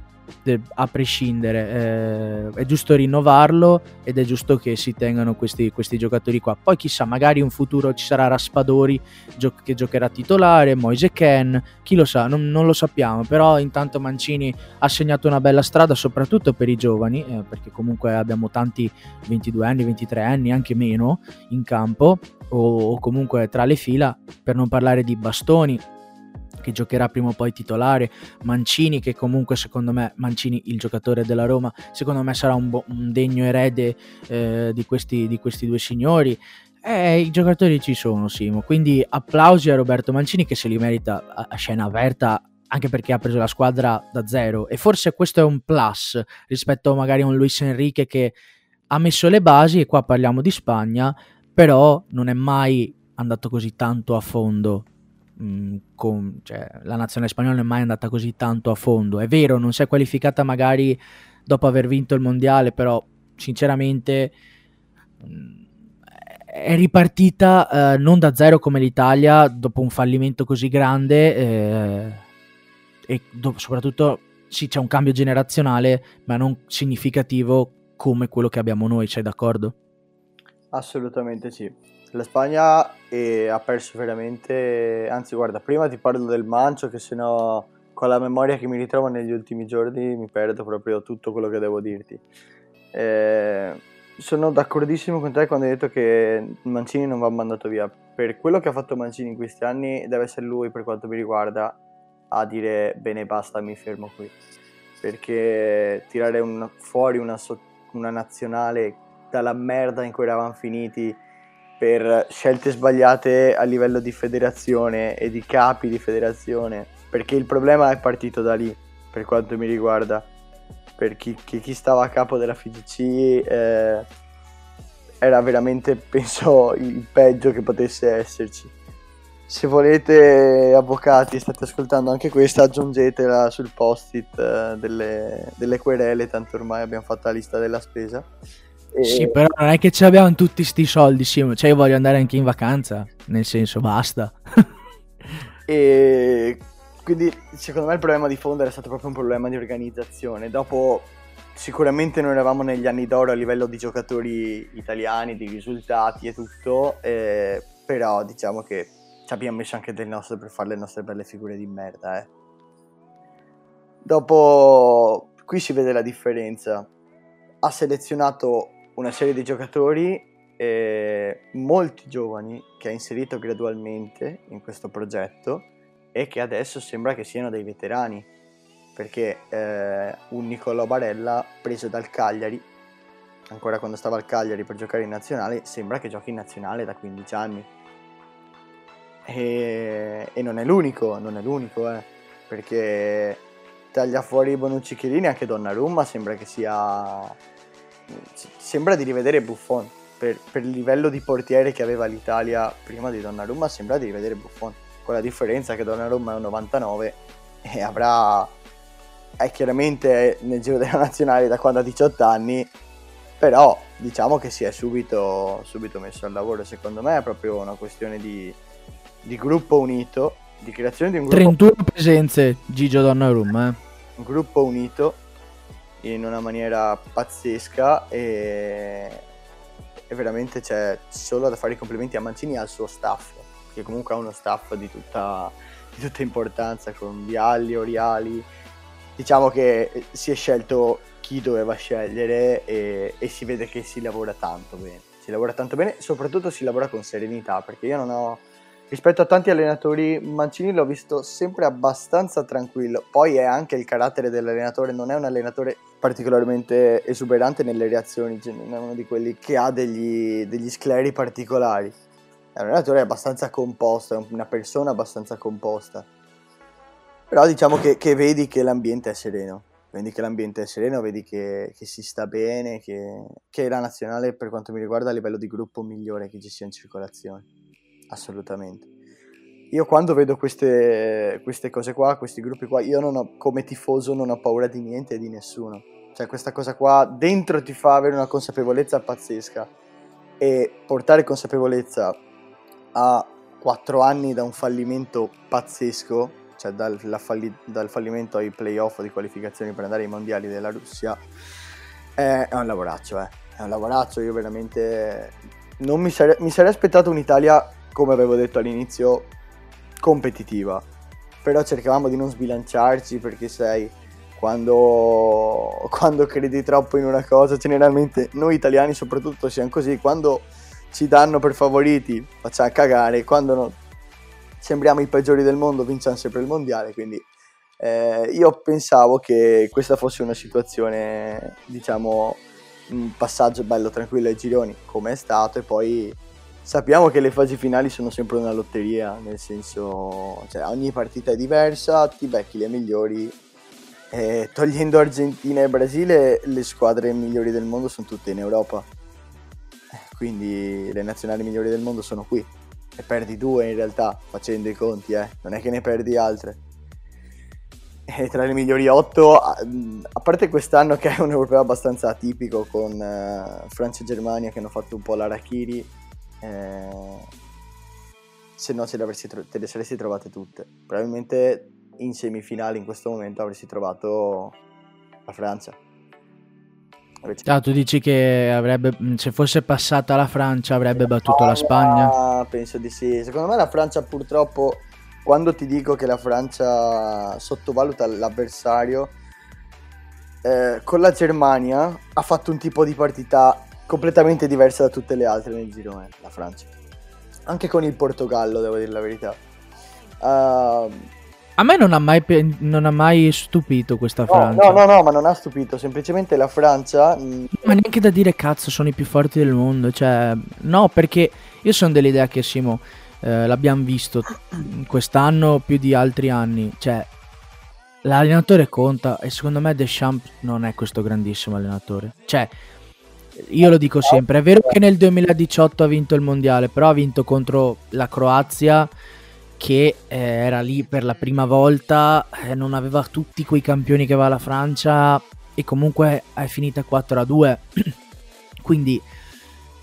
a prescindere, eh, è giusto rinnovarlo ed è giusto che si tengano questi, questi giocatori qua. Poi chissà, magari in futuro ci sarà Raspadori gio- che giocherà titolare, Moise Ken, chi lo sa, non, non lo sappiamo, però intanto Mancini ha segnato una bella strada soprattutto per i giovani, eh, perché comunque abbiamo tanti 22 anni, 23 anni, anche meno in campo o, comunque tra le fila, per non parlare di Bastoni che giocherà prima o poi titolare, Mancini che comunque secondo me, Mancini il giocatore della Roma, secondo me sarà un, bo- un degno erede eh, di, questi, di questi due signori. Eh, I giocatori ci sono, Simo, quindi applausi a Roberto Mancini che se li merita a scena aperta anche perché ha preso la squadra da zero e forse questo è un plus rispetto magari a un Luis Enrique che ha messo le basi e qua parliamo di Spagna però non è mai andato così tanto a fondo mm, con, cioè, la nazionale spagnola non è mai andata così tanto a fondo. È vero, non si è qualificata magari dopo aver vinto il mondiale, però sinceramente mm, è ripartita eh, non da zero come l'Italia dopo un fallimento così grande eh, e do- soprattutto sì c'è un cambio generazionale ma non significativo come quello che abbiamo noi, sei d'accordo? Assolutamente sì. La Spagna eh, ha perso veramente, anzi guarda, prima ti parlo del Mancio che sennò con la memoria che mi ritrovo negli ultimi giorni mi perdo proprio tutto quello che devo dirti. Eh, sono d'accordissimo con te quando hai detto che Mancini non va mandato via. Per quello che ha fatto Mancini in questi anni deve essere lui, per quanto mi riguarda, a dire bene basta, mi fermo qui. Perché tirare un, fuori una, una nazionale dalla merda in cui eravamo finiti per scelte sbagliate a livello di federazione e di capi di federazione, perché il problema è partito da lì, per quanto mi riguarda, per chi, chi stava a capo della FIGC eh, era veramente, penso, il peggio che potesse esserci. Se volete, avvocati, state ascoltando anche questa, aggiungetela sul post-it eh, delle, delle querele, tanto ormai abbiamo fatto la lista della spesa. E... Sì, però non è che ci abbiamo tutti sti soldi, Simo. Cioè, io voglio andare anche in vacanza. Nel senso, basta. e quindi, secondo me, il problema di fondo era stato proprio un problema di organizzazione. Dopo, sicuramente non eravamo negli anni d'oro a livello di giocatori italiani, di risultati e tutto. Eh, però, diciamo che ci abbiamo messo anche del nostro per fare le nostre belle figure di merda, eh. Dopo, qui si vede la differenza. Ha selezionato una serie di giocatori eh, molti giovani che ha inserito gradualmente in questo progetto e che adesso sembra che siano dei veterani perché eh, un Niccolò Barella preso dal Cagliari ancora quando stava al Cagliari per giocare in nazionale sembra che giochi in nazionale da 15 anni. E, e non è l'unico non è l'unico eh, perché taglia fuori Bonucci Chiellini anche Donnarumma sembra che sia sembra di rivedere Buffon. Per, per, il livello di portiere che aveva l'Italia prima di Donnarumma sembra di rivedere Buffon. Con la differenza che Donnarumma è un 99 e avrà... è chiaramente nel giro della nazionale da quando ha 18 anni, però diciamo che si è subito, subito messo al lavoro. Secondo me è proprio una questione di, di gruppo unito, di creazione di un gruppo... 31 presenze Gigio Donnarumma, eh. Un gruppo unito in una maniera pazzesca e, e veramente c'è solo da fare i complimenti a Mancini e al suo staff, che comunque ha uno staff di tutta, di tutta importanza con Vialli, Oriali. Diciamo che si è scelto chi doveva scegliere e, e si vede che si lavora tanto bene. Si lavora tanto bene, soprattutto si lavora con serenità, perché io non ho rispetto a tanti allenatori, Mancini l'ho visto sempre abbastanza tranquillo. Poi è anche il carattere dell'allenatore, non è un allenatore particolarmente esuberante nelle reazioni, cioè non è uno di quelli che ha degli, degli scleri particolari. È un allenatore abbastanza composto, è una persona abbastanza composta. Però diciamo che, che vedi che l'ambiente è sereno. Vedi che l'ambiente è sereno, vedi che, che si sta bene, che, che la nazionale per quanto mi riguarda a livello di gruppo migliore che ci sia in circolazione assolutamente. Io quando vedo queste, queste cose qua, questi gruppi qua, io ho, come tifoso non ho paura di niente e di nessuno. Cioè questa cosa qua dentro ti fa avere una consapevolezza pazzesca e portare consapevolezza a quattro anni da un fallimento pazzesco, cioè dal, falli, dal fallimento ai playoff di qualificazioni per andare ai mondiali della Russia, è, un lavoraccio, eh. È un lavoraccio, io veramente non mi sarei, mi sarei aspettato un'Italia come avevo detto all'inizio, competitiva. Però cercavamo di non sbilanciarci perché sai, quando, quando credi troppo in una cosa, generalmente noi italiani soprattutto siamo così, quando ci danno per favoriti facciamo cagare, quando no, sembriamo i peggiori del mondo vinciamo sempre il mondiale, quindi eh, io pensavo che questa fosse una situazione, diciamo, un passaggio bello tranquillo ai gironi, come è stato, e poi Sappiamo che le fasi finali sono sempre una lotteria, nel senso, cioè ogni partita è diversa, ti becchi le migliori. E togliendo Argentina e Brasile, le squadre migliori del mondo sono tutte in Europa. Quindi le nazionali migliori del mondo sono qui. ne perdi due in realtà, facendo i conti, eh. non è che ne perdi altre. E tra le migliori otto, a, parte quest'anno che è un europeo abbastanza atipico con uh, Francia e Germania che hanno fatto un po' l'Arachiri, eh, se no te le, tro- te le saresti trovate tutte. Probabilmente in semifinale in questo momento avresti trovato la Francia. Ah, tu dici che avrebbe, se fosse passata la Francia avrebbe battuto la Spagna? Penso di sì. Secondo me la Francia purtroppo, quando ti dico che la Francia sottovaluta l'avversario, eh, con la Germania ha fatto un tipo di partita completamente diversa da tutte le altre nel girone, la Francia. Anche con il Portogallo, devo dire la verità. Uh, a me non ha, mai, non ha mai stupito questa no, Francia. No, no, no, ma non ha stupito. Semplicemente la Francia. Mm, ma neanche da dire cazzo, sono i più forti del mondo. Cioè, no, perché io sono dell'idea che Simo eh, l'abbiamo visto quest'anno più di altri anni. Cioè, l'allenatore conta e secondo me Deschamps non è questo grandissimo allenatore. Cioè, io lo dico sempre. È vero che nel 2018 ha vinto il mondiale, però ha vinto contro la Croazia che eh, era lì per la prima volta, eh, non aveva tutti quei campioni che va la Francia e comunque è finita 4 a 2. Quindi,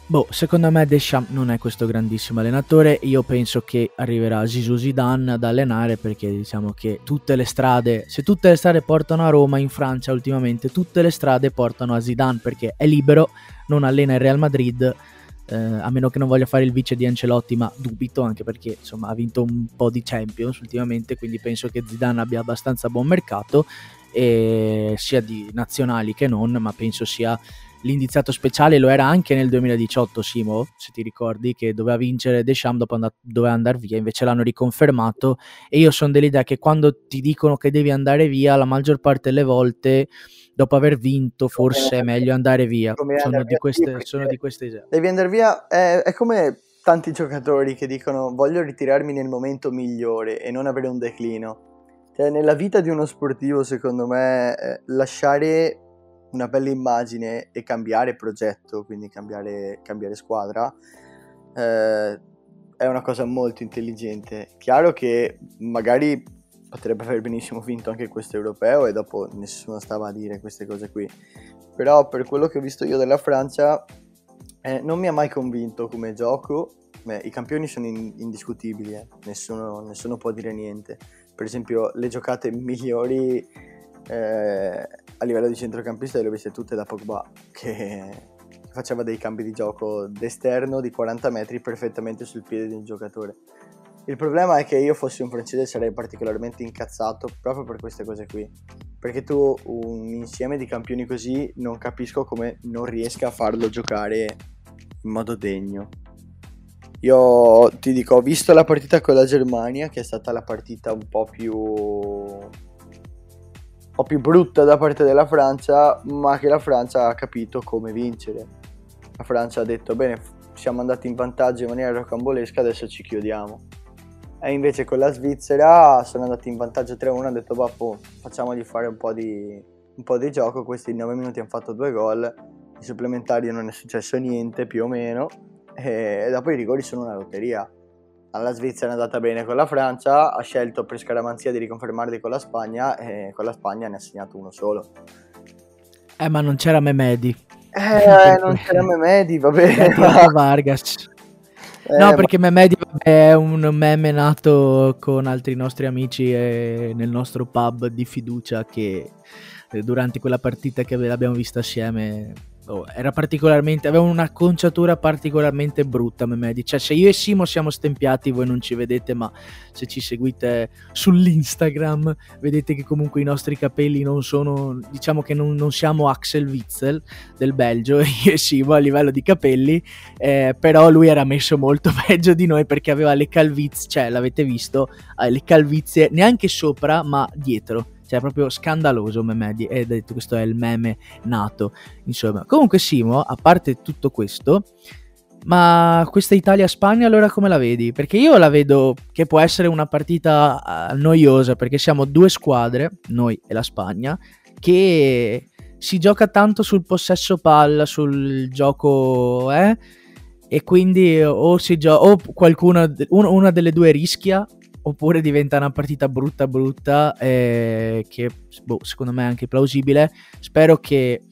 boh, secondo me Deschamps non è questo grandissimo allenatore. Io penso che arriverà Zizou Zidane ad allenare perché diciamo che tutte le strade, se tutte le strade portano a Roma in Francia ultimamente, tutte le strade portano a Zidane perché è libero, non allena il Real Madrid eh, a meno che non voglia fare il vice di Ancelotti, ma dubito anche perché insomma ha vinto un po' di Champions ultimamente, quindi penso che Zidane abbia abbastanza buon mercato, sia di nazionali che non, ma penso sia l'indiziato speciale, lo era anche nel 2018 Simo, se ti ricordi, che doveva vincere Deschamps dopo and- doveva andare via, invece l'hanno riconfermato e io sono dell'idea che quando ti dicono che devi andare via, la maggior parte delle volte dopo aver vinto forse è meglio andare via. Sono di, queste, sono di queste idee. Devi andare via, è, è come tanti giocatori che dicono voglio ritirarmi nel momento migliore e non avere un declino. Cioè, nella vita di uno sportivo, secondo me, eh, lasciare una bella immagine e cambiare progetto, quindi cambiare, cambiare squadra, eh, è una cosa molto intelligente. Chiaro che magari potrebbe aver benissimo vinto anche questo europeo e dopo nessuno stava a dire queste cose qui. Però per quello che ho visto io della Francia eh, non mi ha mai convinto come gioco. Beh, I campioni sono in- indiscutibili, eh. nessuno, nessuno, può dire niente. Per esempio le giocate migliori eh, a livello di centrocampista le ho viste tutte da Pogba che faceva dei cambi di gioco d'esterno di 40 metri perfettamente sul piede di un giocatore il problema è che io fossi un francese sarei particolarmente incazzato proprio per queste cose qui. Perché tu un insieme di campioni così non capisco come non riesca a farlo giocare in modo degno. Io ti dico, ho visto la partita con la Germania, che è stata la partita un po' più po' più brutta da parte della Francia, ma che la Francia ha capito come vincere. La Francia ha detto, bene, siamo andati in vantaggio in maniera rocambolesca, adesso ci chiudiamo. E invece con la Svizzera sono andati in vantaggio 3-1 hanno detto boh, facciamogli fare un po, di, un po' di gioco. Questi in 9 minuti hanno fatto due gol i supplementari non è successo niente più o meno e dopo i rigori sono una lotteria alla Svizzera è andata bene con la Francia ha scelto per scaramanzia di riconfermarli con la Spagna e con la Spagna ne ha segnato uno solo. Eh ma non c'era Memedi. Eh non c'era Memedi va bene Vargas. No, perché Memedi è un meme nato con altri nostri amici nel nostro pub di fiducia che eh, durante quella partita che l'abbiamo vista assieme oh, era particolarmente aveva un'acconciatura particolarmente brutta Memedi cioè se io e Simo siamo stempiati voi non ci vedete ma se ci seguite sull'Instagram vedete che comunque i nostri capelli non sono diciamo che non, non siamo Axel Witzel del Belgio io e Simo a livello di capelli eh, però lui era messo molto peggio di noi perché aveva le calvizie cioè l'avete visto eh, le calvizie neanche sopra ma dietro cioè, proprio scandaloso Memedi. E detto, questo è il meme nato. Insomma, comunque, Simo, a parte tutto questo, ma questa Italia-Spagna allora come la vedi? Perché io la vedo che può essere una partita uh, noiosa perché siamo due squadre, noi e la Spagna, che si gioca tanto sul possesso palla, sul gioco, eh? e quindi o gioca o qualcuno una delle due rischia oppure diventa una partita brutta brutta eh, che boh, secondo me è anche plausibile. Spero che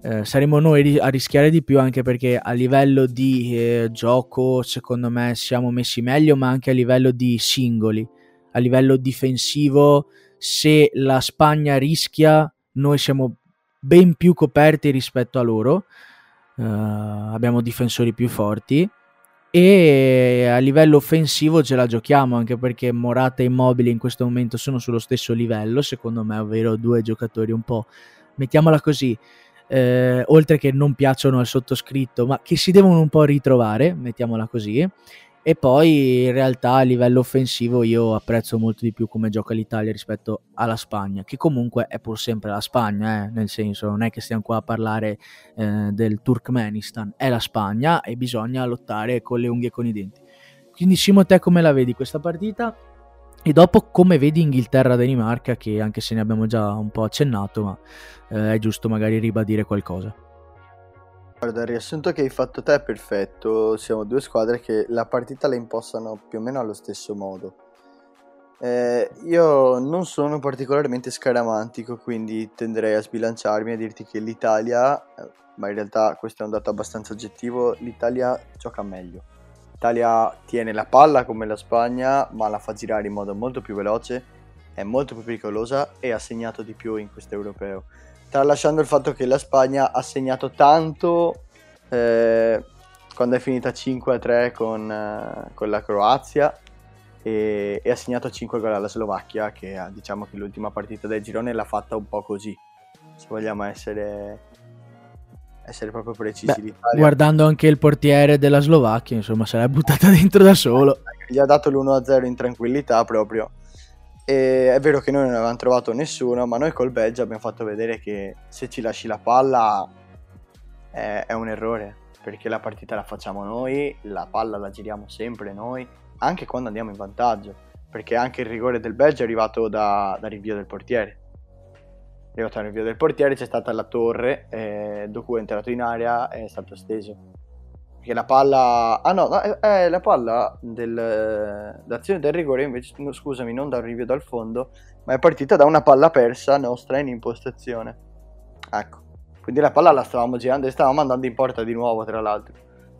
eh, saremo noi a rischiare di più anche perché a livello di eh, gioco secondo me siamo messi meglio ma anche a livello di singoli. A livello difensivo se la Spagna rischia noi siamo ben più coperti rispetto a loro. Uh, abbiamo difensori più forti e a livello offensivo ce la giochiamo anche perché Morata e Immobile in questo momento sono sullo stesso livello secondo me ovvero due giocatori un po' mettiamola così eh, oltre che non piacciono al sottoscritto ma che si devono un po' ritrovare mettiamola così e poi in realtà a livello offensivo io apprezzo molto di più come gioca l'Italia rispetto alla Spagna, che comunque è pur sempre la Spagna, eh? nel senso non è che stiamo qua a parlare eh, del Turkmenistan, è la Spagna e bisogna lottare con le unghie e con i denti. Quindi Simo, te come la vedi questa partita? E dopo come vedi Inghilterra-Danimarca, che anche se ne abbiamo già un po' accennato, ma eh, è giusto magari ribadire qualcosa. Guarda, il riassunto che hai fatto te è perfetto. Siamo due squadre che la partita la impostano più o meno allo stesso modo. Eh, io non sono particolarmente scaramantico, quindi tenderei a sbilanciarmi e a dirti che l'Italia, eh, ma in realtà questo è un dato abbastanza oggettivo, l'Italia gioca meglio. L'Italia tiene la palla come la Spagna, ma la fa girare in modo molto più veloce, è molto più pericolosa e ha segnato di più in questo europeo tralasciando il fatto che la Spagna ha segnato tanto eh, quando è finita 5-3 con, eh, con la Croazia e, e, ha segnato 5 gol alla Slovacchia che ha, diciamo che l'ultima partita del girone l'ha fatta un po' così se vogliamo essere, essere proprio precisi. Beh, guardando anche il portiere della Slovacchia insomma se l'è buttata dentro da solo. Gli ha dato l'1-0 in tranquillità proprio e è vero che noi non avevamo trovato nessuno, ma noi col Belgio abbiamo fatto vedere che se ci lasci la palla è, è, un errore, perché la partita la facciamo noi, la palla la giriamo sempre noi, anche quando andiamo in vantaggio, perché anche il rigore del Belgio è arrivato da, da rinvio del portiere. È arrivato dal rinvio del portiere, c'è stata la torre, eh, Doku è entrato in area e è stato steso. Che la palla. Ah no, è, è la palla dell'azione del rigore. Invece, no, scusami, non da un rivio dal fondo, ma è partita da una palla persa nostra in impostazione. Ecco. Quindi la palla la stavamo girando e stavamo andando in porta di nuovo, tra l'altro.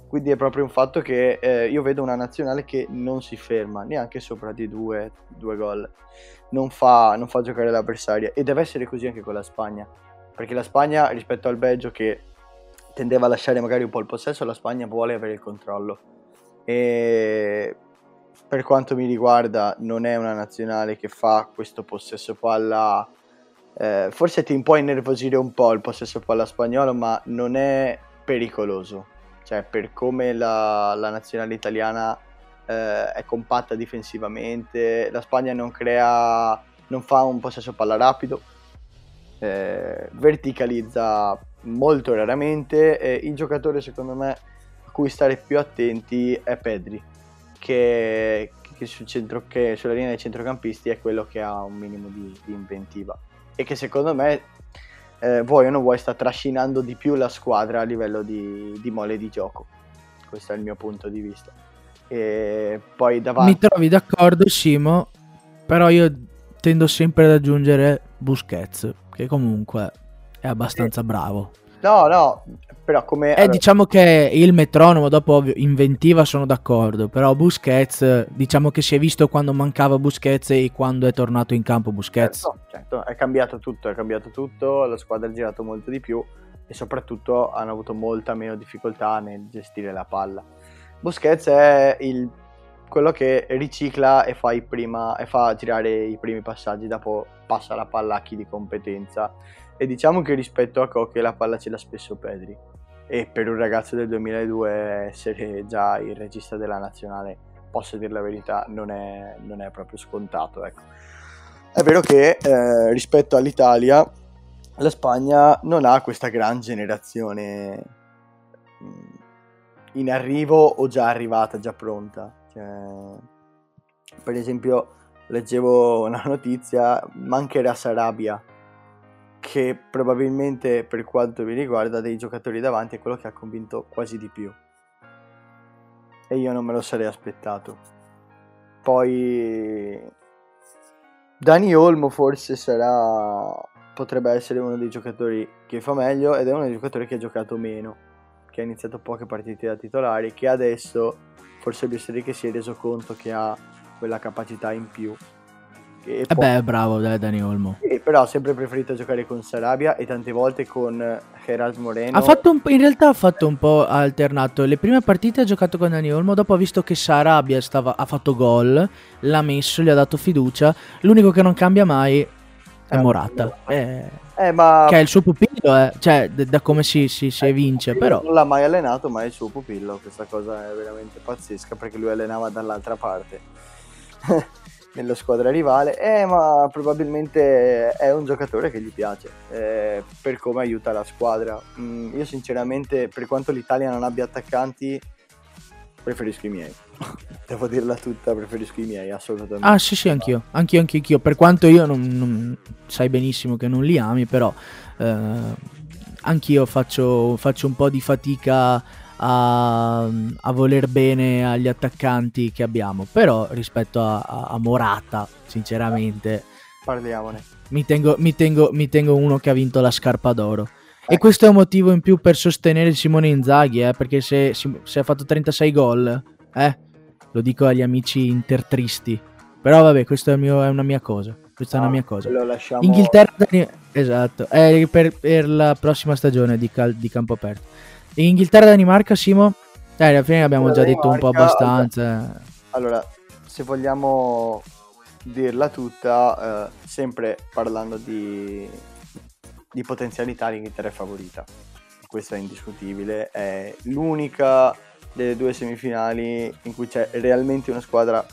Quindi è proprio un fatto che eh, io vedo una nazionale che non si ferma neanche sopra di due, due gol. Non fa, non fa giocare l'avversaria. E deve essere così anche con la Spagna. Perché la Spagna, rispetto al Belgio, che tendeva a lasciare magari un po' il possesso, la Spagna vuole avere il controllo. E per quanto mi riguarda non è una nazionale che fa questo possesso palla, eh, forse ti può innervosire un po' il possesso palla spagnolo, ma non è pericoloso. Cioè per come la, la nazionale italiana eh, è compatta difensivamente, la Spagna non crea, non fa un possesso palla rapido, eh, verticalizza molto raramente e il giocatore secondo me a cui stare più attenti è Pedri che, che, sul centro, che sulla linea dei centrocampisti è quello che ha un minimo di, di inventiva. E che secondo me eh, vuoi o non vuoi sta trascinando di più la squadra a livello di, di mole di gioco. Questo è il mio punto di vista. E poi davanti mi trovi d'accordo Simo però io tendo sempre ad aggiungere Busquets che comunque è abbastanza bravo. No, no, però come... Eh, allora... diciamo che il metronomo, dopo ovvio, inventiva sono d'accordo, però Busquets, diciamo che si è visto quando mancava Busquets e quando è tornato in campo Busquets. Certo, certo, è cambiato tutto, è cambiato tutto, la squadra ha girato molto di più e soprattutto hanno avuto molta meno difficoltà nel gestire la palla. Busquets è il, quello che ricicla e fa, prima, e fa girare i primi passaggi, dopo passa la palla a chi di competenza e diciamo che rispetto a Cocche la palla ce l'ha spesso Pedri. E per un ragazzo del 2002 essere già il regista della nazionale, posso dire la verità, non è, non è proprio scontato. Ecco. È vero che eh, rispetto all'Italia la Spagna non ha questa gran generazione mm, in arrivo o già arrivata, già pronta. Cioè, per esempio, leggevo una notizia, mancherà Sarabia che probabilmente per quanto mi riguarda dei giocatori davanti è quello che ha convinto quasi di più. e io non me lo sarei aspettato. Poi Dani Olmo forse sarà potrebbe essere uno dei giocatori che fa meglio ed è uno dei giocatori che ha giocato meno, che ha iniziato poche partite da titolari, che adesso forse Biosteric si è reso conto che ha quella capacità in più e eh beh, bravo dai, Dani Olmo. Sì, però ho sempre preferito giocare con Sarabia e tante volte con Gerard Moreno. Ha fatto un, in realtà ha fatto un po' alternato. Le prime partite ha giocato con Dani Olmo, dopo ha visto che Sarabia stava, ha fatto gol, l'ha messo, gli ha dato fiducia. L'unico che non cambia mai è eh, Morata. Eh, eh, ma... Che è il suo pupillo, eh. cioè da, da come si, si, si vince. Però. Non l'ha mai allenato, ma è il suo pupillo. Questa cosa è veramente pazzesca perché lui allenava dall'altra parte nella squadra rivale, eh, ma probabilmente è un giocatore che gli piace eh, per come aiuta la squadra. Mm, io sinceramente, per quanto l'Italia non abbia attaccanti, preferisco i miei. Devo dirla tutta, preferisco i miei, assolutamente. Ah sì sì, anch'io, anch'io, anch'io, anch'io. per quanto io non, non, sai benissimo che non li ami, però eh, anch'io faccio, faccio un po' di fatica a, a, voler bene agli attaccanti che abbiamo. Però rispetto a, a Morata, sinceramente, parliamone. Mi tengo, mi, tengo, mi tengo, uno che ha vinto la scarpa d'oro. E eh. questo è un motivo in più per sostenere Simone Inzaghi, eh, perché se, se, ha fatto 36 gol, eh, lo dico agli amici intertristi. Però vabbè, questa è, è, una mia cosa. Questa ah, è una mia cosa. Lasciamo... Inghilterra, esatto, è per, per, la prossima stagione di, cal- di campo aperto. Inghilterra-Danimarca, Simo? Eh, alla fine abbiamo già detto un po' abbastanza. Allora, se vogliamo dirla tutta, eh, sempre parlando di, di potenzialità, l'Inghilterra è favorita. Questo è indiscutibile. È l'unica delle due semifinali in cui c'è realmente una squadra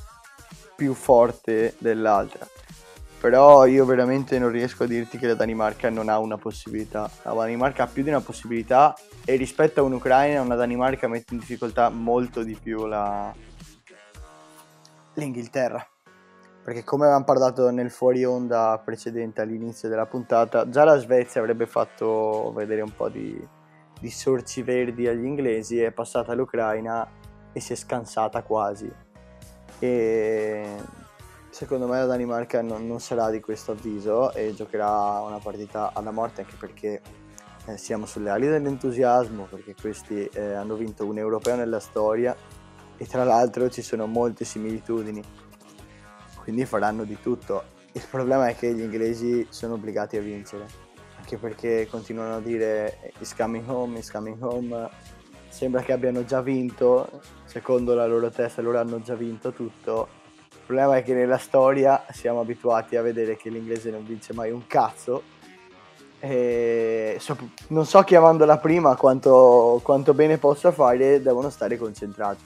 più forte dell'altra però io veramente non riesco a dirti che la Danimarca non ha una possibilità. La Danimarca ha più di una possibilità e rispetto a un'Ucraina una Danimarca mette in difficoltà molto di più la... l'Inghilterra. Perché come avevamo parlato nel fuori onda precedente all'inizio della puntata, già la Svezia avrebbe fatto vedere un po' di, di sorci verdi agli inglesi, è passata l'Ucraina e si è scansata quasi. E Secondo me la Danimarca non, non, sarà di questo avviso e giocherà una partita alla morte anche perché eh, siamo sulle ali dell'entusiasmo, perché questi eh, hanno vinto un europeo nella storia e tra l'altro ci sono molte similitudini, quindi faranno di tutto. Il problema è che gli inglesi sono obbligati a vincere, anche perché continuano a dire is coming home, is coming home, sembra che abbiano già vinto, secondo la loro testa loro hanno già vinto tutto il problema è che nella storia siamo abituati a vedere che l'inglese non vince mai un cazzo. E non so chiamandola prima quanto, quanto bene possa fare, devono stare concentrati.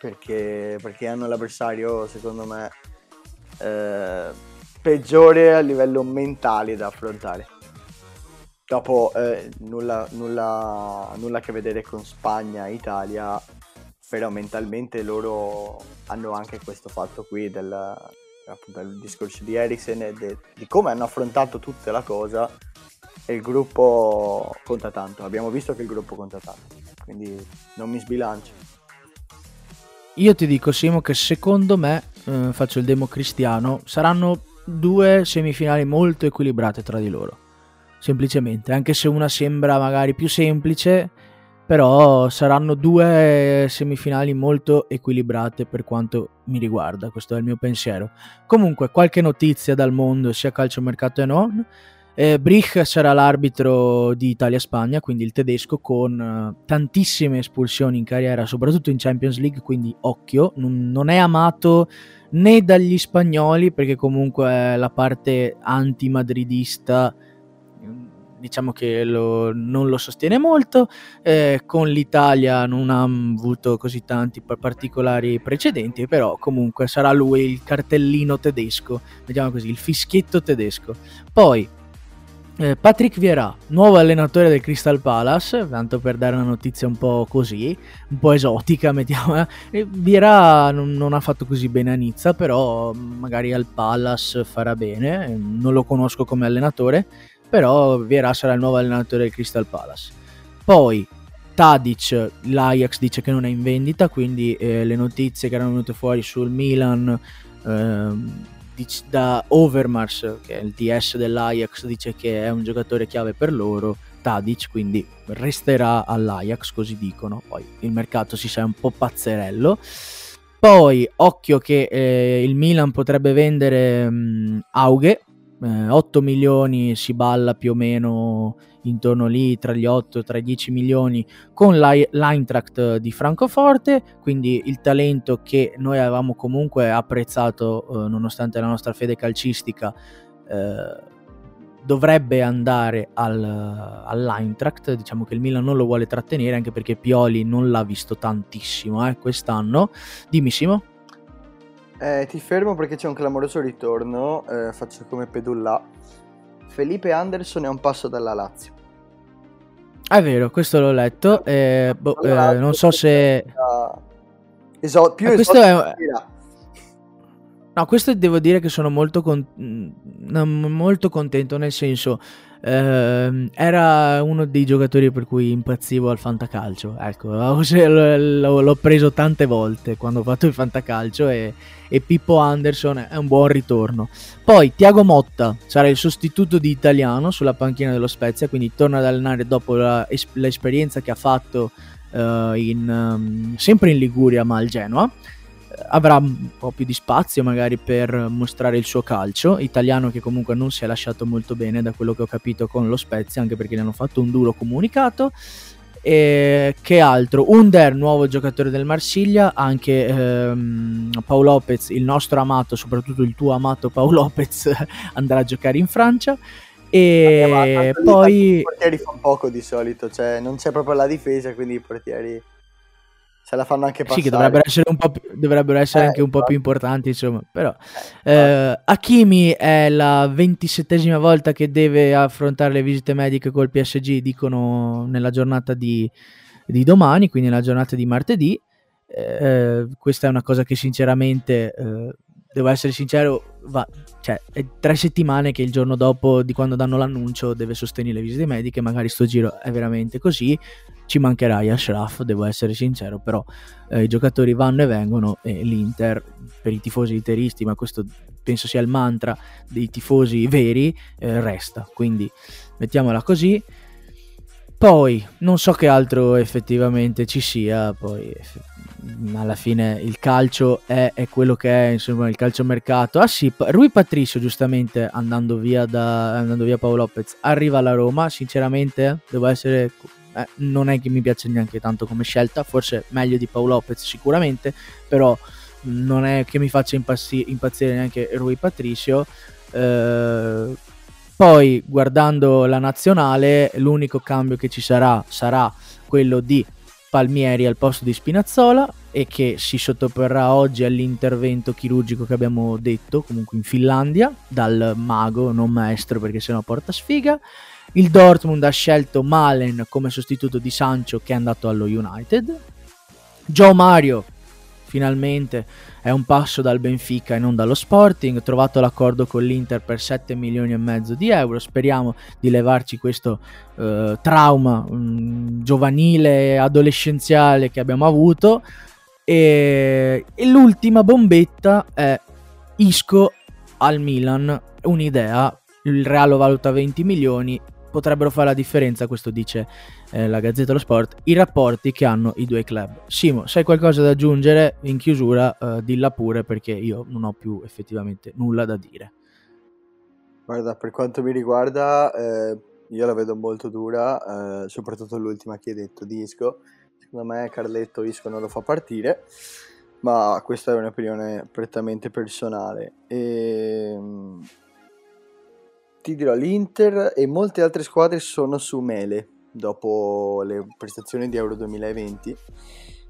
Perché, perché hanno l'avversario, secondo me, eh, peggiore a livello mentale da affrontare. Dopo eh, nulla, nulla, nulla a che vedere con Spagna Italia, però mentalmente loro hanno anche questo fatto qui del, del discorso di Eriksen e de, di come hanno affrontato tutta la cosa e il gruppo conta tanto, abbiamo visto che il gruppo conta tanto, quindi non mi sbilancio. Io ti dico Simo che secondo me, eh, faccio il demo cristiano, saranno due semifinali molto equilibrate tra di loro, semplicemente, anche se una sembra magari più semplice però saranno due semifinali molto equilibrate per quanto mi riguarda, questo è il mio pensiero. Comunque, qualche notizia dal mondo, sia calciomercato e non. Eh, Brich sarà l'arbitro di Italia-Spagna, quindi il tedesco, con uh, tantissime espulsioni in carriera, soprattutto in Champions League, quindi occhio, non, non è amato né dagli spagnoli, perché comunque la parte anti-madridista diciamo che lo, non lo sostiene molto, eh, con l'Italia non ha avuto così tanti particolari precedenti, però comunque sarà lui il cartellino tedesco, vediamo così, il fischietto tedesco. Poi eh, Patrick Vieira, nuovo allenatore del Crystal Palace, tanto per dare una notizia un po' così, un po' esotica, mettiamo. Eh. Vieira non, non, ha fatto così bene a Nizza, però magari al Palace farà bene, non lo conosco come allenatore, però Vieira sarà il nuovo allenatore del Crystal Palace. Poi Tadic, l'Ajax dice che non è in vendita, quindi eh, le notizie che erano venute fuori sul Milan ehm, da Overmars, che è il DS dell'Ajax, dice che è un giocatore chiave per loro, Tadic, quindi resterà all'Ajax, così dicono. Poi il mercato si sa un po' pazzerello. Poi, occhio che eh, il Milan potrebbe vendere mh, Auge, eh, 8 milioni si balla più o meno intorno lì tra gli 8 e i 10 milioni con l'Eintracht di Francoforte, quindi il talento che noi avevamo comunque apprezzato eh, nonostante la nostra fede calcistica eh, dovrebbe andare al, all'Eintracht, diciamo che il Milan non lo vuole trattenere anche perché Pioli non l'ha visto tantissimo eh, quest'anno. Dimmi Simo. Eh, ti fermo perché c'è un clamoroso ritorno, eh, faccio come Pedulla. Felipe Anderson è un passo dalla Lazio. È vero, questo l'ho letto, eh, boh, allora, non so se... Esatto, più questo è... No, questo devo dire che sono molto, con... Mm, molto contento, nel senso, eh, era uno dei giocatori per cui impazzivo al fantacalcio. Ecco, l'ho preso tante volte quando ho fatto il fantacalcio e, e Pippo Anderson è un buon ritorno. Poi Tiago Motta sarà il sostituto di Italiano sulla panchina dello Spezia, quindi torna ad allenare dopo la, l'esperienza che ha fatto uh, in, um, sempre in Liguria ma al Genoa avrà un po' più di spazio magari per mostrare il suo calcio, italiano che comunque non si è lasciato molto bene da quello che ho capito con lo Spezia, anche perché gli hanno fatto un duro comunicato. E che altro? Under, nuovo giocatore del Marsiglia, anche ehm, Paolo Lopez, il nostro amato, soprattutto il tuo amato Paolo Lopez, andrà a giocare in Francia. E poi i portieri fanno poco di solito, cioè non c'è proprio la difesa, quindi i portieri se la fanno anche passare. Sì, che dovrebbero essere, un po più, dovrebbero essere eh, anche un po' più importanti, insomma. Però eh, eh, Hakimi è la ventisettesima volta che deve affrontare le visite mediche col PSG, dicono nella giornata di, di domani, quindi nella giornata di martedì. Eh, questa è una cosa che sinceramente, eh, devo essere sincero, va, cioè, è tre settimane che il giorno dopo di quando danno l'annuncio deve sostenere le visite mediche, magari sto giro è veramente così ci mancherà Ashraf, devo essere sincero, però eh, i giocatori vanno e vengono e l'Inter, per i tifosi interisti, ma questo penso sia il mantra dei tifosi veri, eh, resta. Quindi mettiamola così. Poi non so che altro effettivamente ci sia, poi alla fine il calcio è, è, quello che è, insomma, il calciomercato. Ah sì, Rui Patricio giustamente andando via, da, andando via Paolo Lopez arriva alla Roma, sinceramente devo essere eh, non è che mi piace neanche tanto come scelta, forse meglio di Paolo Lopez sicuramente, però non è che mi faccia impazzi- impazzire neanche Rui Patricio. Eh, poi guardando la nazionale, l'unico cambio che ci sarà sarà quello di Palmieri al posto di Spinazzola e che si sottoporrà oggi all'intervento chirurgico che abbiamo detto, comunque in Finlandia, dal mago, non maestro perché sennò porta sfiga. Il Dortmund ha scelto Malen come sostituto di Sancho che è andato allo United. Joe Mario finalmente è un passo dal Benfica e non dallo Sporting, trovato l'accordo con l'Inter per 7 milioni e mezzo di euro, speriamo di levarci questo uh, trauma um, giovanile e adolescenziale che abbiamo avuto. E, e l'ultima bombetta è Isco al Milan, un'idea, il Real lo valuta 20 milioni, potrebbero fare la differenza, questo dice eh, la Gazzetta dello Sport, i rapporti che hanno i due club. Simo, se hai qualcosa da aggiungere in chiusura, eh, dilla pure perché io non ho più effettivamente nulla da dire. Guarda, per quanto mi riguarda, eh, io la vedo molto dura, eh, soprattutto l'ultima che hai detto, Disco. Secondo me Carletto Isco non lo fa partire, ma questa è un'opinione prettamente personale. E ehm, ti dirò, l'Inter e molte altre squadre sono su Mele dopo le prestazioni di Euro 2020.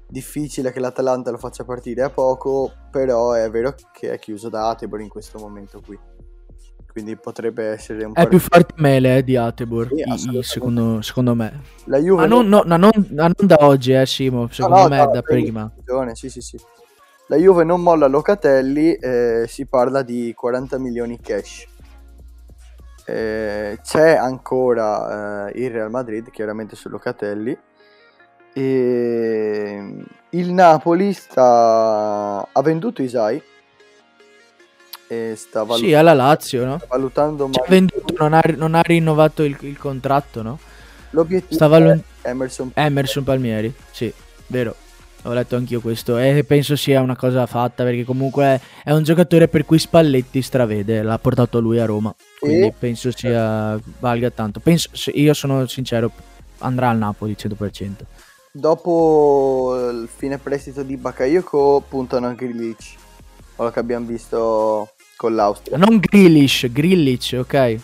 Difficile che l'Atalanta lo faccia partire a poco, però è vero che è chiuso da Atebor in questo momento qui. Quindi potrebbe essere un po'. È più forte Mele eh, di Atebor, sì, secondo, secondo, me. La Juve. Ma non, no, no, non, non, da oggi, eh, Simo. Secondo no, me da prima. Stagione, sì, sì, sì. La Juve non molla Locatelli, eh, si parla di 40 milioni cash eh, c'è ancora eh, il Real Madrid, chiaramente su Locatelli, E il Napoli sta... ha venduto Isai e sta valut- Sì, alla Lazio, no? valutando Ci ha male- venduto, non ha, non ha rinnovato il, il contratto, no? l'obiettivo sta valu- è Emerson Emerson Palmieri, sì, vero. Ho letto anch'io questo e penso sia una cosa fatta perché comunque è un giocatore per cui Spalletti stravede, l'ha portato lui a Roma, quindi E- penso sia valga tanto. Penso, io sono sincero, andrà al Napoli 100%. dopo il fine prestito di Bakayoko puntano anche Grilic quello che abbiamo visto con l'Austria Non Grillish, Grillich, ok.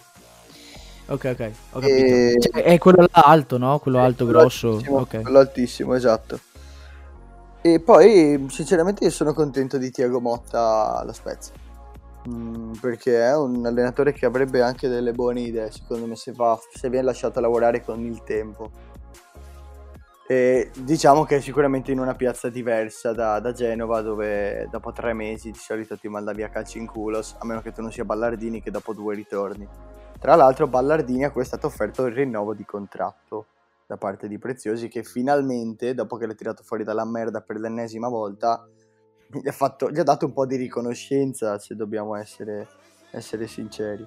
Ok, ok, ho capito. E- Cioè, è quello là alto, no? Quello alto, Quello grosso. altissimo, Ok. quello altissimo, esatto. E poi, sinceramente, io sono contento di Tiago Motta alla Spezia. Mm, perché è un allenatore che avrebbe anche delle buone idee, secondo me, se, va, se viene lasciato lavorare con il tempo. E diciamo che è sicuramente in una piazza diversa da, da Genova, dove dopo tre mesi di solito ti manda via calci in culo, a meno che tu non sia Ballardini, che dopo due ritorni. Tra l'altro, Ballardini a cui è stato offerto il rinnovo di contratto da parte di Preziosi, che finalmente, dopo che l'ha tirato fuori dalla merda per l'ennesima volta, gli ha, fatto- gli ha dato un po' di riconoscenza, se dobbiamo essere, essere sinceri.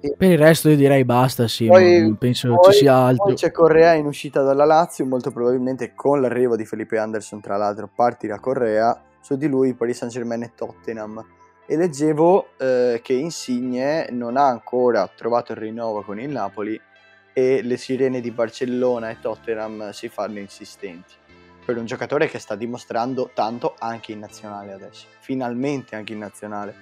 Per il resto io direi basta, sì, Poi- penso poi- ci sia altro. Poi c'è Correa in uscita dalla Lazio, molto probabilmente con l'arrivo di Felipe Anderson, tra l'altro, partirà Correa, su di lui Paris Saint Germain e Tottenham. E leggevo eh, che Insigne non ha ancora trovato il rinnovo con il Napoli e le sirene di Barcellona e Tottenham si fanno insistenti. Per un giocatore che sta dimostrando tanto anche in nazionale adesso, finalmente anche in nazionale.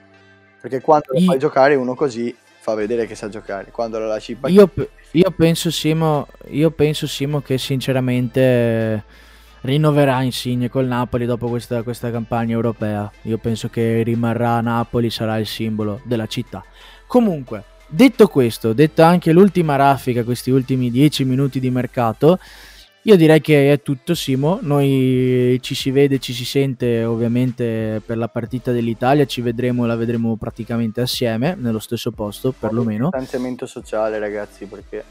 Perché quando lo fai giocare uno così fa vedere che sa giocare, quando lo lasci in Io, io penso, Simo, io penso, Simo, che sinceramente rinnoverà Insigne col Napoli dopo questa, questa campagna europea. Io penso che rimarrà a Napoli, sarà il simbolo della città. Comunque, detto questo, detta anche l'ultima raffica, questi ultimi 10 minuti di mercato, io direi che è tutto, Simo. Noi ci si vede, ci si sente ovviamente per la partita dell'Italia. Ci vedremo, la vedremo praticamente assieme, nello stesso posto, perlomeno. distanziamento sociale, ragazzi, perché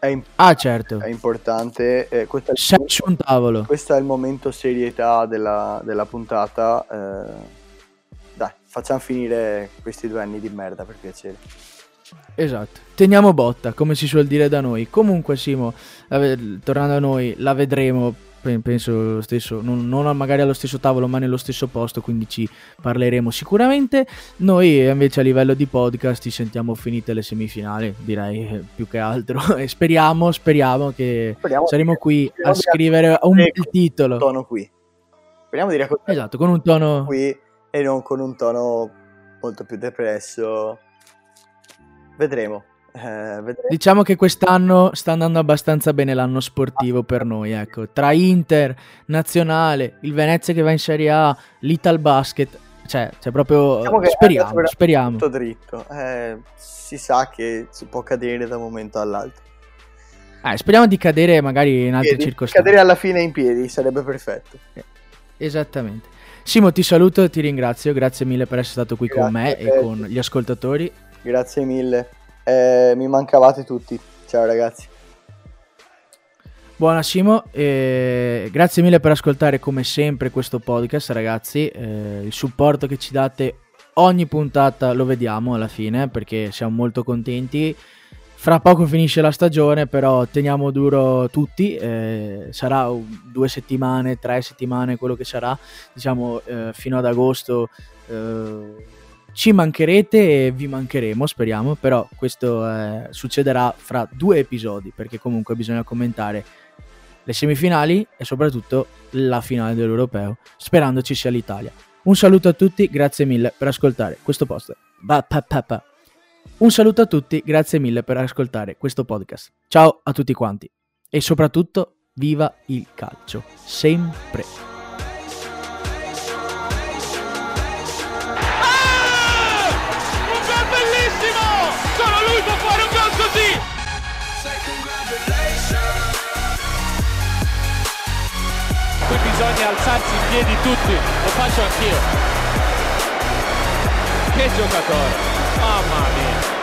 è, im- Ah, certo. è importante. eh, questo, è un tavolo. questo è il momento serietà della, della puntata. eh, dai, facciamo finire questi due anni di merda per piacere. Esatto. Teniamo botta, come si suol dire da noi. Comunque, Simo, ve- tornando a noi, la vedremo. pe- Penso lo stesso, non, non magari allo stesso tavolo, ma nello stesso posto. Quindi ci parleremo sicuramente. Noi, invece, a livello di podcast, ci sentiamo finite le semifinali. Direi eh, più che altro. E speriamo, speriamo che Speriamo saremo qui speriamo a scrivere un bel titolo. un tono qui. Speriamo di raccontare Esatto, con un tono. qui e non con un tono molto più depresso. Vedremo. eh, vedremo. Diciamo che quest'anno sta andando abbastanza bene l'anno sportivo per noi, ecco. Tra Inter, Nazionale, il Venezia che va in Serie A, l'Ital Basket, cioè, c'è proprio Diciamo speriamo, speriamo. Tutto dritto. Eh, si sa che si può cadere da un momento all'altro. Eh, speriamo di cadere magari in altre Piedi. circostanze. Cadere alla fine in piedi sarebbe perfetto. Esattamente. Simo, ti saluto e ti ringrazio, grazie mille per essere stato qui con me Grazie e con gli ascoltatori. Grazie mille. Eh, mi mancavate tutti. Ciao ragazzi. Buona Simo, eh, grazie mille per ascoltare come sempre questo podcast ragazzi, Eh, il supporto che ci date ogni puntata lo vediamo alla fine perché siamo molto contenti. Fra poco finisce la stagione, però teniamo duro tutti, eh, sarà due settimane, tre settimane, quello che sarà, diciamo eh, fino ad agosto. Ci mancherete e vi mancheremo, speriamo, però questo eh, succederà fra due episodi perché comunque bisogna commentare le semifinali e soprattutto la finale dell'Europeo, sperando ci sia l'Italia. Un saluto a tutti, grazie mille per ascoltare questo post. Un saluto a tutti, grazie mille per ascoltare questo podcast. Ciao a tutti quanti e soprattutto viva il calcio, sempre. Bisogna alzarsi in piedi tutti, lo faccio anch'io. Che giocatore! Mamma mia!